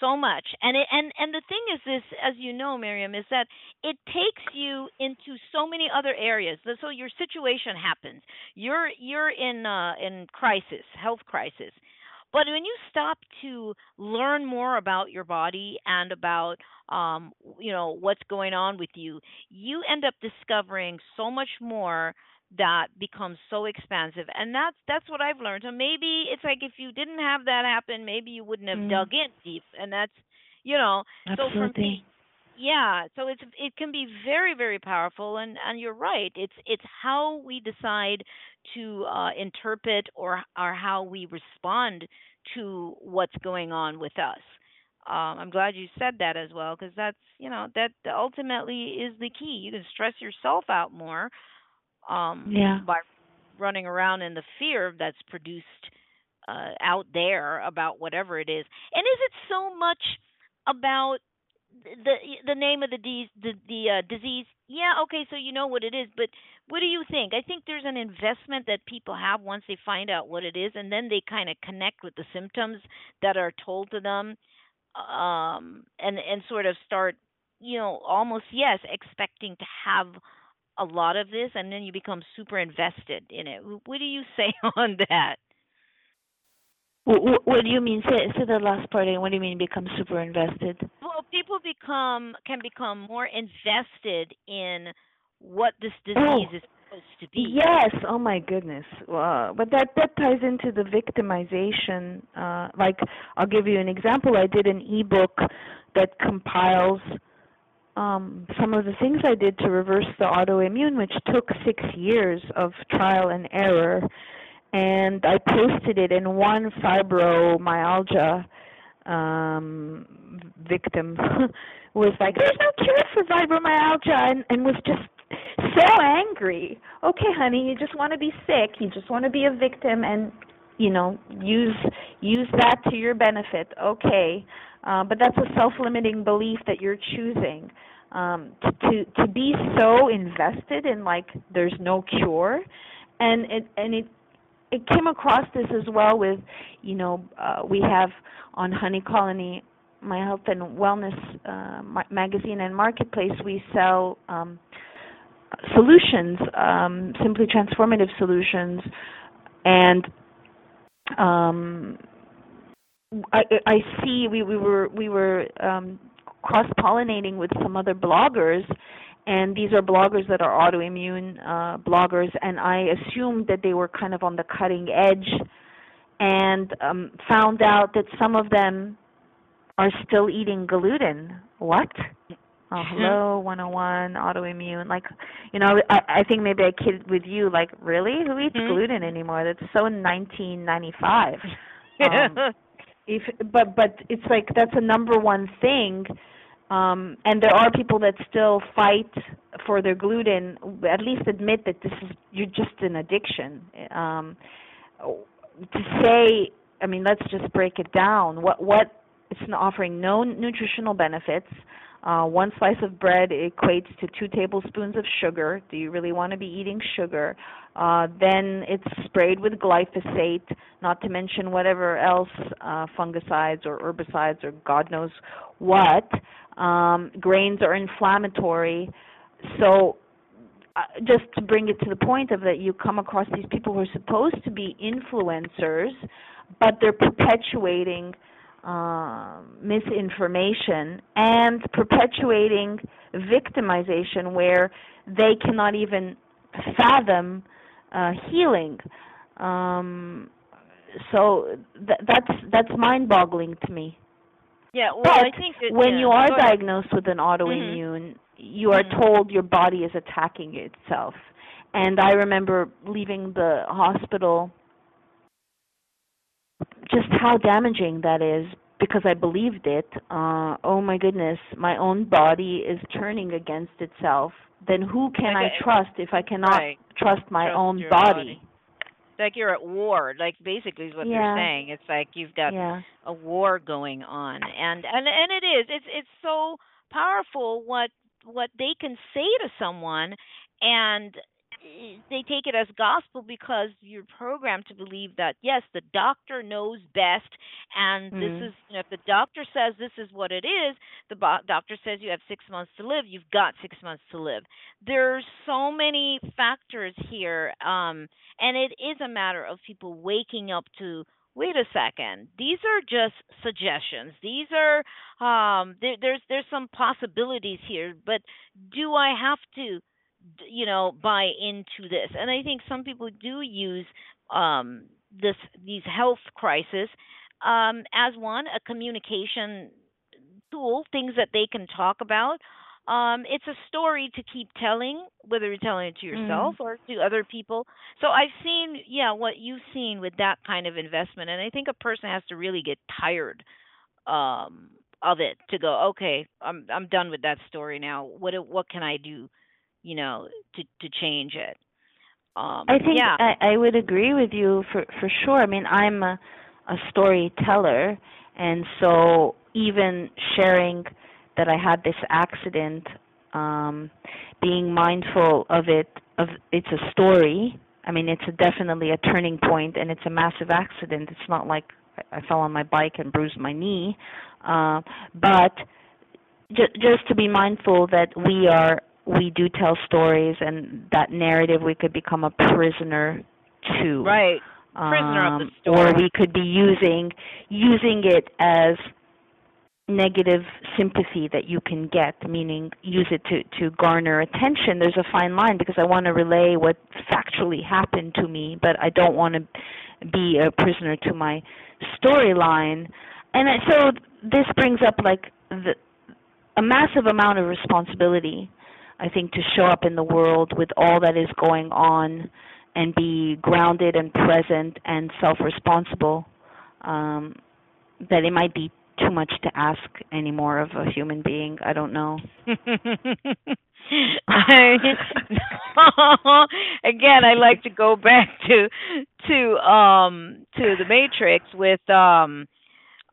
so much and it and and the thing is this as you know Maryam is that it takes you into so many other areas so your situation happens you're you're in uh in crisis health crisis but when you stop to learn more about your body and about um, you know what's going on with you, you end up discovering so much more that becomes so expansive. And that's that's what i've learned. So maybe it's like if you didn't have that happen maybe you wouldn't have mm. dug in deep. And that's you know Absolutely. so for me yeah so it's it can be very very powerful. And and you're right. It's it's how we decide to uh interpret or or how we respond to what's going on with us um i'm glad you said that as well because that's you know that ultimately is the key you can stress yourself out more um yeah. by running around in the fear that's produced uh out there about whatever it is and is it so much about the the name of the de- the the uh, disease. Yeah, okay, so you know what it is, but what do you think? I think there's an investment that people have once they find out what it is, and then they kind of connect with the symptoms that are told to them, um, and and sort of start, you know, almost yes, expecting to have a lot of this, and then you become super invested in it. What do you say on that? What, what do you mean? Say, say the last part. What do you mean become super invested? Well, people become can become more invested in what this disease oh, is supposed to be. Yes. Oh my goodness. Uh, but that that ties into the victimization. Uh, like I'll give you an example. I did an ebook that compiles um, some of the things I did to reverse the autoimmune, which took six years of trial and error and I posted it, and one fibromyalgia um, victim was like, "There's no cure for fibromyalgia," and, and was just so angry. Okay, honey, you just want to be sick. You just want to be a victim, and you know, use use that to your benefit. Okay, uh, but that's a self-limiting belief that you're choosing. Um, to to be so invested in like there's no cure, and it and it it came across this as well with, you know, uh, we have on HoneyColony, my health and wellness uh, magazine and marketplace, we sell um, solutions, um, simply transformative solutions, and um, I, I see we, we were we were um, cross pollinating with some other bloggers and these are bloggers that are autoimmune uh, bloggers, and I assumed that they were kind of on the cutting edge, and um, found out that some of them are still eating gluten. What? Oh, mm-hmm. hello, 101, autoimmune. Like, you know, I, I think maybe I kid with you. Like, really? Who eats mm-hmm. gluten anymore? That's so 1995. um, if, but but it's like that's a number one thing um, and there are people that still fight for their gluten, at least admit that this is you're just an addiction. Um, to say, I mean, let's just break it down. What what it's offering no nutritional benefits. Uh, one slice of bread equates to two tablespoons of sugar. Do you really want to be eating sugar? Uh, then it's sprayed with glyphosate, not to mention whatever else uh, fungicides or herbicides or God knows what. Um, grains are inflammatory. So, uh, just to bring it to the point of that, you come across these people who are supposed to be influencers, but they're perpetuating uh, misinformation and perpetuating victimization where they cannot even fathom uh, healing. Um, so th- that's that's mind-boggling to me. Yeah, well, but I think that, when yeah, you are diagnosed with an autoimmune, mm-hmm. you are mm-hmm. told your body is attacking itself. And I remember leaving the hospital just how damaging that is because I believed it. Uh, oh my goodness, my own body is turning against itself. Then who can. I trust if I cannot right. trust my trust own body. body? like you're at war like basically is what yeah. they're saying it's like you've got yeah. a war going on and and and it is it's it's so powerful what what they can say to someone and they take it as gospel because you're programmed to believe that yes the doctor knows best and mm. this is you know, if the doctor says this is what it is the bo- doctor says you have 6 months to live you've got 6 months to live there's so many factors here um and it is a matter of people waking up to wait a second these are just suggestions these are um there, there's there's some possibilities here but do i have to you know buy into this. And i think some people do use um this these health crisis um as one a communication tool things that they can talk about. Um it's a story to keep telling whether you're telling it to yourself mm. or to other people. So i've seen yeah what you've seen with that kind of investment and i think a person has to really get tired um of it to go okay i'm i'm done with that story now. What what can i do you know, to to change it. Um, I think yeah. I, I would agree with you for for sure. I mean, I'm a, a storyteller, and so even sharing that I had this accident, um, being mindful of it, of it's a story. I mean, it's a, definitely a turning point, and it's a massive accident. It's not like I fell on my bike and bruised my knee, uh, but just just to be mindful that we are we do tell stories and that narrative we could become a prisoner to. Right. Prisoner um, of the story or we could be using using it as negative sympathy that you can get meaning use it to to garner attention. There's a fine line because i want to relay what factually happened to me but i don't want to be a prisoner to my storyline. And so this brings up like the, a massive amount of responsibility I think to show up in the world with all that is going on and be grounded and present and self-responsible um that it might be too much to ask anymore of a human being. I don't know. Again i like to go back to to um to the matrix with um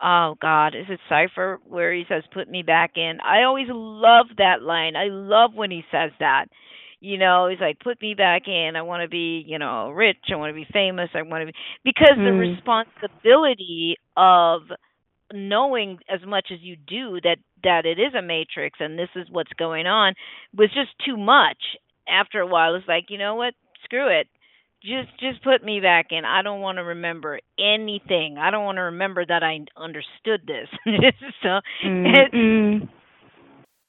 oh god is it cypher where he says put me back in i always love that line. I love when he says that. You know he's like put me back in. I want to be you know rich. I want to be famous. I want to be because mm. the responsibility of knowing as much as you do that that it is a matrix and this is what's going on was just too much after a while. It's like you know what? Screw it just just put me back in i don't want to remember anything i don't want to remember that i understood this so mm-hmm.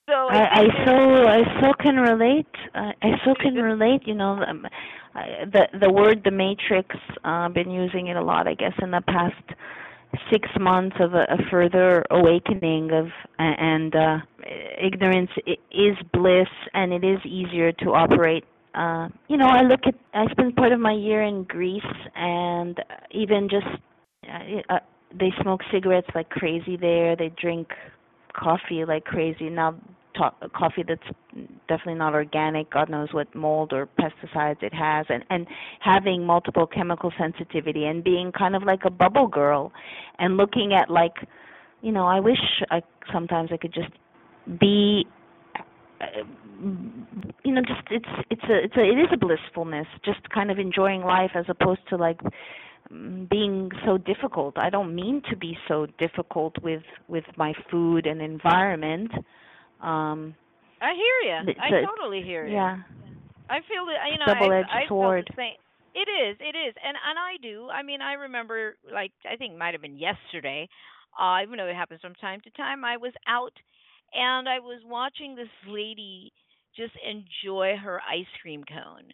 so I, I, I so I so can relate. Uh, I so can relate. You know, um, the the word the matrix. I've uh, been using it a lot. I guess in the past six months of a, a further awakening of and uh, ignorance is bliss, and it is easier to operate. Uh, you know, I look at I spent part of my year in Greece, and even just uh, uh, they smoke cigarettes like crazy there. They drink coffee like crazy. Now to- coffee that's definitely not organic. God knows what mold or pesticides it has, and and having multiple chemical sensitivity and being kind of like a bubble girl, and looking at like, you know, I wish I sometimes I could just be. Uh, you know, just it's it's a it's a it is a blissfulness, just kind of enjoying life as opposed to like being so difficult. I don't mean to be so difficult with with my food and environment. Um, I hear you. I totally hear you. Yeah. I feel that you know. Double-edged I, I sword. Felt the same. It is. It is, and and I do. I mean, I remember like I think it might have been yesterday. Uh, even though it happens from time to time, I was out and I was watching this lady just enjoy her ice cream cone.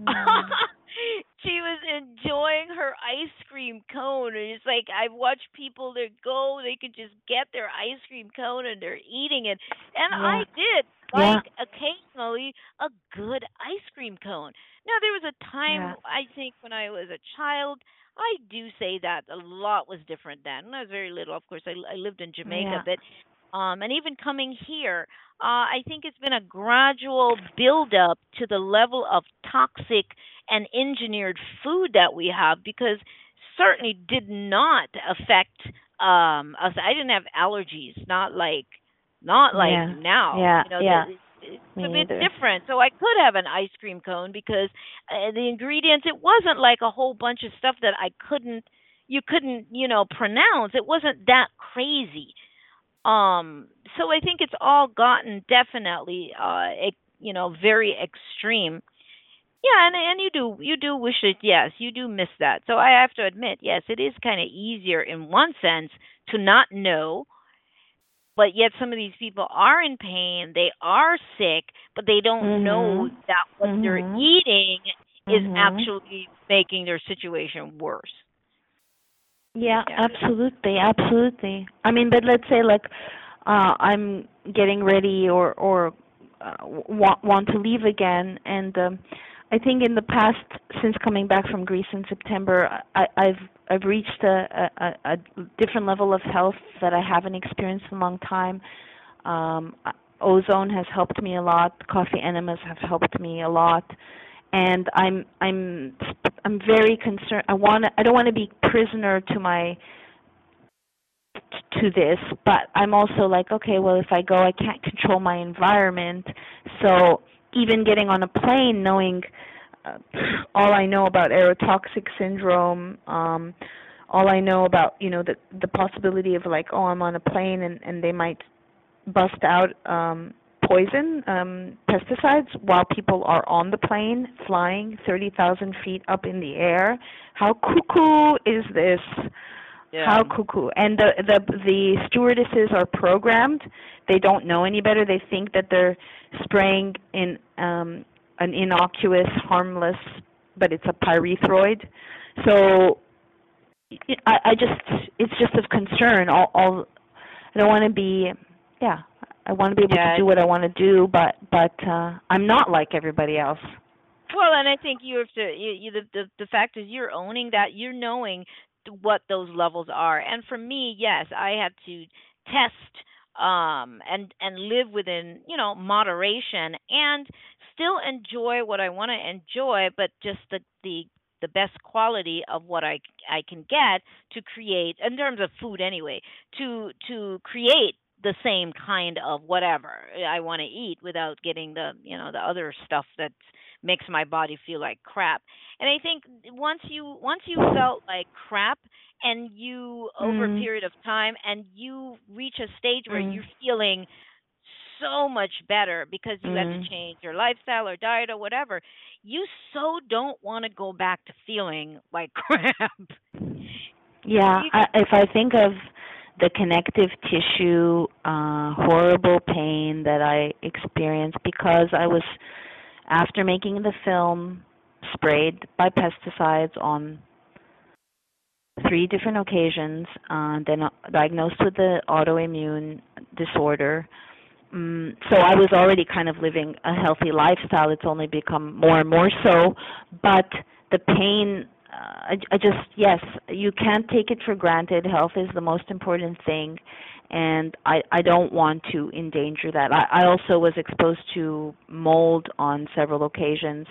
Mm. she was enjoying her ice cream cone and it's like I've watched people that go they could just get their ice cream cone and they're eating it. And yeah. I did like yeah. occasionally a good ice cream cone. Now there was a time yeah. I think when I was a child I do say that a lot was different then. When I was very little, of course, I, I lived in Jamaica, but um, and even coming here, uh, I think it's been a gradual build up to the level of toxic and engineered food that we have because certainly did not affect um us. I didn't have allergies, not like not like yeah. now. Yeah, you know, yeah. it's a bit different. So I could have an ice cream cone because uh, the ingredients it wasn't like a whole bunch of stuff that I couldn't you couldn't, you know, pronounce. It wasn't that crazy. Um, so I think it's all gotten definitely, uh, you know, very extreme. Yeah, and and you do you do wish it. Yes, you do miss that. So I have to admit, yes, it is kind of easier in one sense to not know, but yet some of these people are in pain. They are sick, but they don't mm-hmm. know that what mm-hmm. they're eating is mm-hmm. actually making their situation worse. Yeah, yeah, absolutely, absolutely. I mean, but let's say like uh I'm getting ready or or uh, want want to leave again and um I think in the past since coming back from Greece in September I I've I've reached a a, a different level of health that I haven't experienced in a long time. Um ozone has helped me a lot, coffee enemas have helped me a lot and I'm I'm I'm very concerned. I want I don't want to be prisoner to my to this, but I'm also like, okay, well, if I go, I can't control my environment. So even getting on a plane, knowing uh, all I know about aerotoxic syndrome, um, all I know about you know the the possibility of like, oh, I'm on a plane and and they might bust out um poison um, pesticides while people are on the plane flying 30,000 feet up in the air. How cuckoo is this? Yeah. How cuckoo! And the the the stewardesses are programmed. They don't know any better. They think that they're spraying in um, an innocuous, harmless, but it's a pyrethroid. So I, I just it's just of concern. All, all I don't want to be yeah I want to be able yeah. to do what I want to do, but but uh I'm not like everybody else. Well, and I think you have to. You, you, the, the the fact is, you're owning that. You're knowing what those levels are. And for me, yes, I have to test um and and live within you know moderation and still enjoy what I want to enjoy but just the the the best quality of what I I can get to create in terms of food anyway to to create the same kind of whatever I want to eat without getting the you know the other stuff that makes my body feel like crap. And I think once you once you felt like crap and you over mm. a period of time and you reach a stage where mm. you're feeling so much better because you mm. had to mm. change your lifestyle or diet or whatever, you so don't want to go back to feeling like crap. Yeah, I, if I think of the connective tissue uh horrible pain that I experienced because I was after making the film sprayed by pesticides on three different occasions, uh, then diagnosed with the autoimmune disorder. Um, so I was already kind of living a healthy lifestyle. It's only become more and more so, but the pain. Uh, I, I just yes, you can't take it for granted. Health is the most important thing, and I I don't want to endanger that. I, I also was exposed to mold on several occasions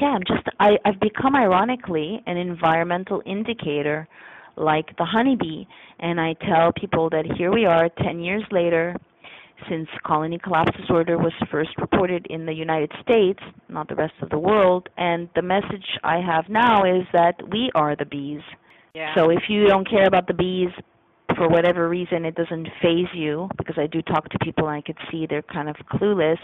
yeah, I'm just I, I've become ironically an environmental indicator like the honeybee and I tell people that here we are 10 years later since colony collapse disorder was first reported in the United States, not the rest of the world, and the message I have now is that we are the bees. Yeah. So if you don't care about the bees, for whatever reason it doesn't phase you because I do talk to people and I could see they're kind of clueless,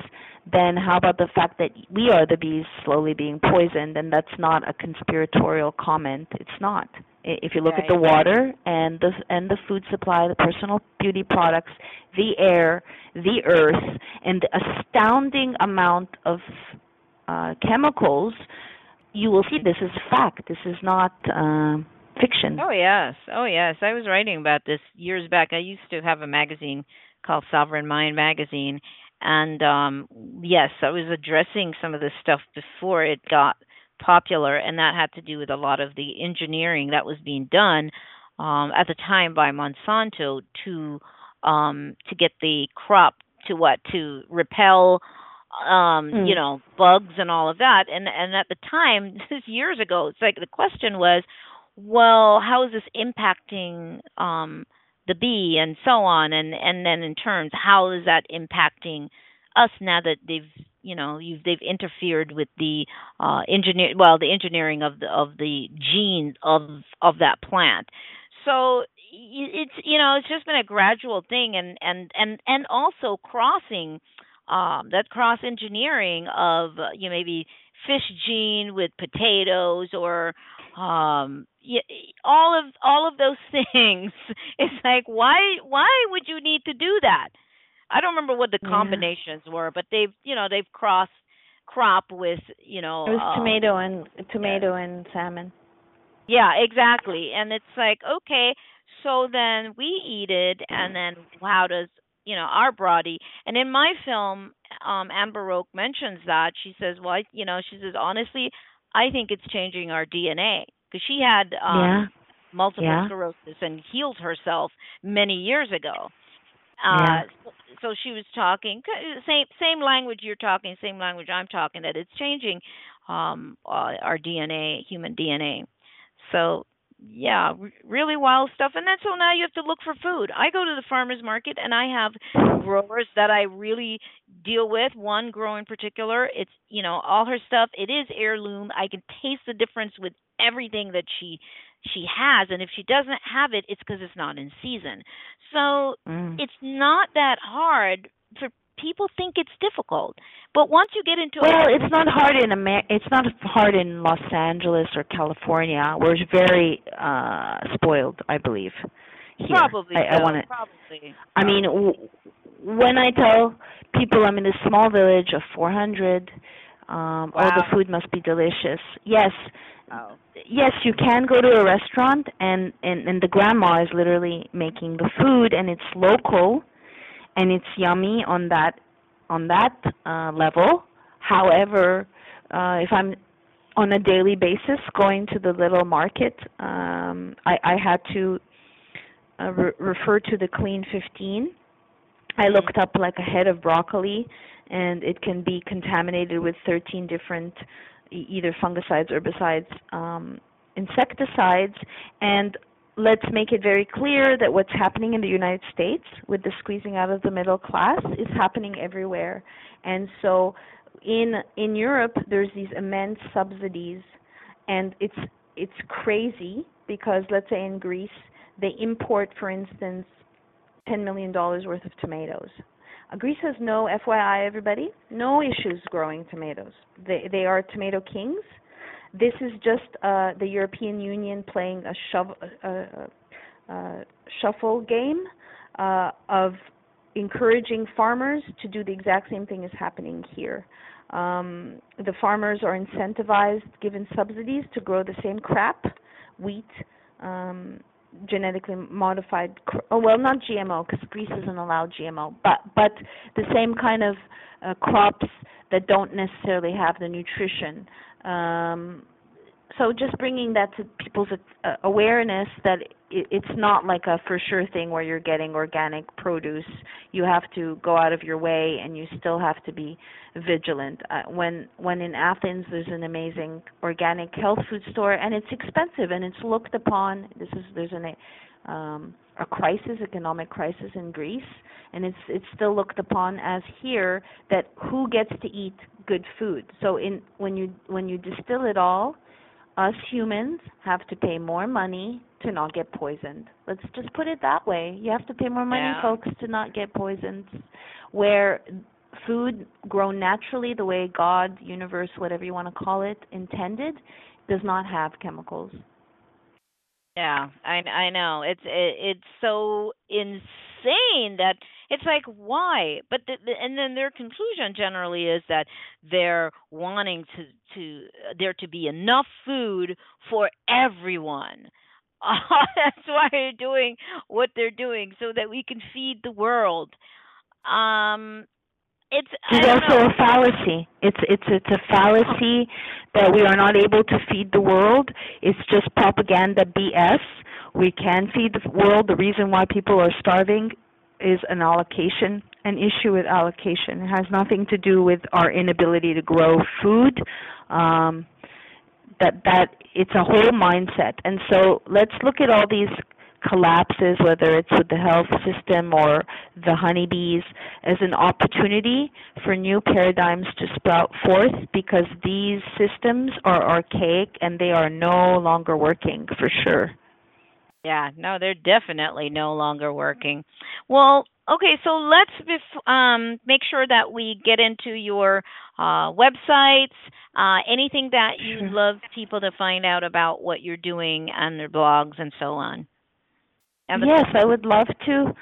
then how about the fact that we are the bees slowly being poisoned and that's not a conspiratorial comment. It's not. If you look right. at the water and the and the food supply, the personal beauty products, the air, the earth, and the astounding amount of uh, chemicals, you will see this is fact. This is not uh, fiction. Oh yes, oh yes. I was writing about this years back. I used to have a magazine called Sovereign Mind magazine, and um yes, I was addressing some of this stuff before it got popular, and that had to do with a lot of the engineering that was being done um at the time by Monsanto to um to get the crop to what to repel um mm. you know bugs and all of that and and at the time this years ago it's like the question was well, how is this impacting um, the bee and so on, and and then in turns, how is that impacting us now that they've you know you've they've interfered with the uh, engineer well the engineering of the of the genes of of that plant. So it's you know it's just been a gradual thing, and and and and also crossing um, that cross engineering of you know maybe fish gene with potatoes or um yeah, all of all of those things. It's like why why would you need to do that? I don't remember what the combinations yeah. were but they've you know they've crossed crop with you know it was um, tomato and tomato and salmon. Yeah exactly. And it's like okay so then we eat it and then how does you know our body and in my film um amber roque mentions that. She says well you know she says honestly i think it's changing our dna because she had um, yeah. multiple yeah. sclerosis and healed herself many years ago. Uh, yeah. so, she was talking same same language you're talking, same language I'm talking. That it's changing um, uh, our DNA, human DNA. So yeah, really wild stuff. And then so now you have to look for food. I go to the farmers market and I have growers that I really deal with. One grower in particular, it's you know all her stuff. It is heirloom. I can taste the difference with everything that she she has and if she doesn't have it it's because it's not in season so mm. it's not that hard for people think it's difficult but once you get into well it, it's not hard in Amer- it's not hard in los angeles or california we're very uh spoiled i believe here. probably i, so. I want to probably i mean w- when i tell people i'm in a small village of 400 um wow. all the food must be delicious yes Oh. Yes, you can go to a restaurant and, and and the grandma is literally making the food and it's local and it's yummy on that on that uh level. However, uh, if I'm on a daily basis going to the little market, um, I, I had to uh, re- refer to the Clean 15. I Mm-hmm. looked up like a head of broccoli, and it can be contaminated with 13 different either fungicides, herbicides, um, insecticides, and let's make it very clear that what's happening in the United States with the squeezing out of the middle class is happening everywhere. And so in in Europe there's these immense subsidies and it's it's crazy because let's say in Greece they import for instance 10 million dollars worth of tomatoes. Uh, Greece has no FYI everybody, no issues growing tomatoes. They they are tomato kings this is just uh, the European Union playing a, shove, uh, uh, shuffle game uh, of encouraging farmers to do the exact same thing as happening here. Um, the farmers are incentivized, given subsidies, to grow the same crap, wheat, um, genetically modified. Oh well, not GMO because Greece isn't allowed GMO, but but the same kind of uh, crops that don't necessarily have the nutrition um, so just bringing that to people's uh, awareness that it, it's not like a for sure thing where you're getting organic produce. You have to go out of your way, and you still have to be vigilant. Uh, when when in Athens, there's an amazing organic health food store, and it's expensive, and it's looked upon. This is there's an um, a crisis, economic crisis in Greece, and it's it's still looked upon as here that who gets to eat good food. So in when you when you distill it all, us humans have to pay more money to not get poisoned. Let's just put it that way. You have to pay more money, Yeah. folks, to not get poisoned. Where food grown naturally, the way God, universe, whatever you want to call it, intended, does not have chemicals. Yeah, I I know. It's it, it's so insane that it's like why? But the, the, and then their conclusion generally is that they're wanting to to there to be enough food for everyone. That's why they're doing what they're doing so that we can feed the world. Um it's It's also know. a fallacy. It's it's it's a fallacy that we are not able to feed the world. It's just propaganda BS. We can feed the world. The reason why people are starving is an allocation, an issue with allocation. It has nothing to do with our inability to grow food. Um, that that it's a whole mindset. And so let's look at all these collapses, whether it's with the health system or the honeybees, as an opportunity for new paradigms to sprout forth because these systems are archaic and they are no longer working for sure. Yeah, no, they're definitely no longer working. Well, okay, so let's bef- um, make sure that we get into your uh, websites, uh, anything that you'd love people to find out about what you're doing on their blogs and so on. The- Yes, I would love to.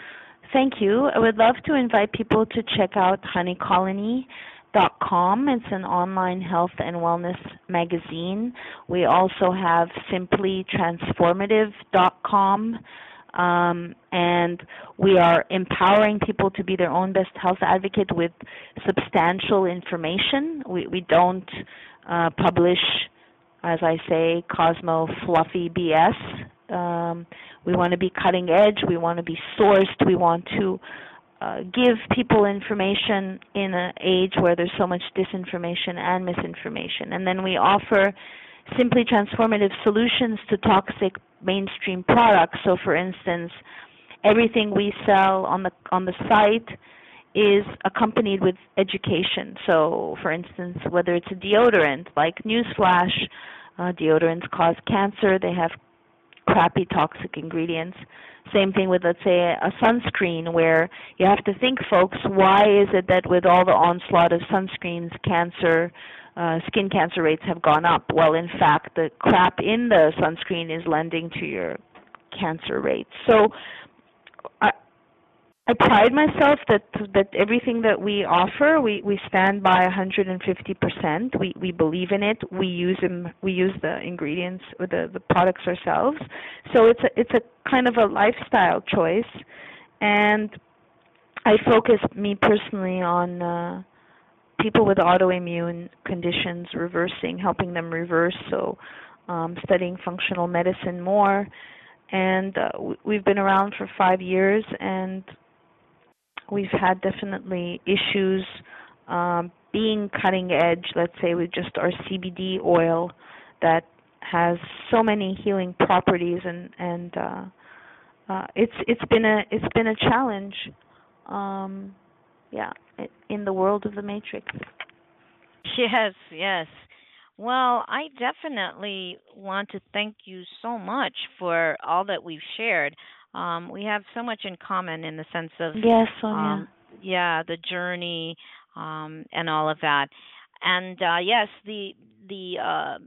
Thank you. I would love to invite people to check out honeycolony.com. It's an online health and wellness magazine. We also have simplytransformative.com. Um, and we are empowering people to be their own best health advocate with substantial information. We, we don't uh, publish, as I say, Cosmo fluffy BS. Um, we want to be cutting edge. We want to be sourced. We want to uh, give people information in an age where there's so much disinformation and misinformation. And then we offer simply transformative solutions to toxic mainstream products. So, for instance, everything we sell on the on the site is accompanied with education. So, for instance, whether it's a deodorant, like Newsflash, uh, deodorants cause cancer. They have crappy toxic ingredients. Same thing with, let's say, a sunscreen, where you have to think, folks, why is it that with all the onslaught of sunscreens, cancer, uh, skin cancer rates have gone up? Well, in fact, the crap in the sunscreen is lending to your cancer rates. So, I, I pride myself that that everything that we offer, we, we stand by 150%. We we believe in it. We use them. We use the ingredients or the the products ourselves. So it's a it's a kind of a lifestyle choice, and I focus me personally on uh, people with autoimmune conditions, reversing, helping them reverse. So, um, studying functional medicine more, and uh, we've been around for five years, and we've had definitely issues um, being cutting edge. Let's say with just our CBD oil that has so many healing properties, and and uh, uh, it's it's been a it's been a challenge. Um, yeah, in the world of the matrix. Yes, yes. Well, I definitely want to thank you so much for all that we've shared. Um, we have so much in common in the sense of yes, Sonia. Um, yeah, the journey um, and all of that. And uh, yes, the the uh,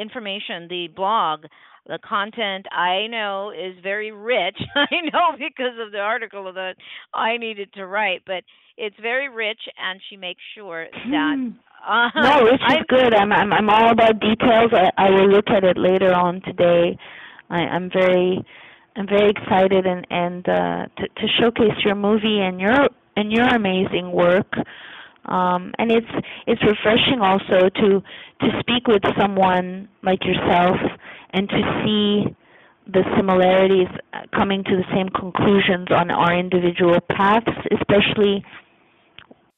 information, the blog, the content I know is very rich. I know because of the article that I needed to write, but it's very rich, and she makes sure that. Uh, no, rich is good. I'm I'm I'm all about details. I, I will look at it later on today. I, I'm very I'm very excited and and uh, to to showcase your movie and your and your amazing work. Um, and it's it's refreshing also to to speak with someone like yourself and to see the similarities uh, coming to the same conclusions on our individual paths, especially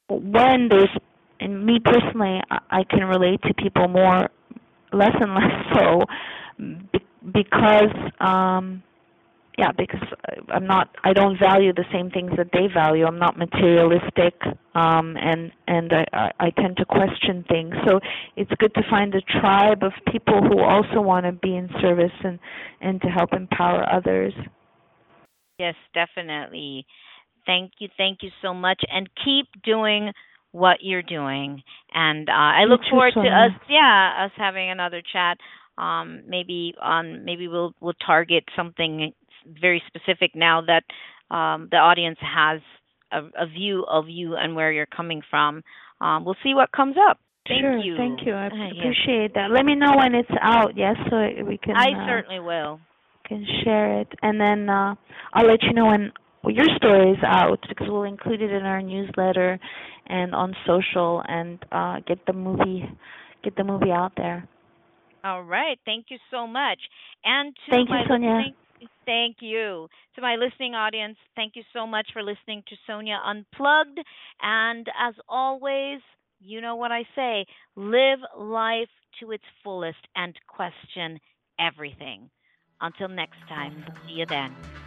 when there's, and me personally, I can relate to people more, less and less so, because um, yeah, because I'm not I don't value the same things that they value. I'm not materialistic um and and I I tend to question things. So it's good to find a tribe of people who also want to be in service and and to help empower others. Yes, definitely. Thank you. Thank you so much and keep doing what you're doing. And uh, I look forward to us yeah, us having another chat um maybe on maybe we'll we'll target something very specific now that um, the audience has a, a, view of you and where you're coming from. Um, we'll see what comes up. Thank sure, you. Thank you. I uh, appreciate that. Let me know when it's out, yes, so we can. I uh, certainly will. Can share it, and then uh, I'll let you know when your story is out because we'll include it in our newsletter and on social and uh, get the movie get the movie out there. All right. Thank you so much. And to thank my you, Sonia. Thank you. To my listening audience, thank you so much for listening to Sonia Unplugged. And as always, you know what I say live life to its fullest and question everything. Until next time, see you then.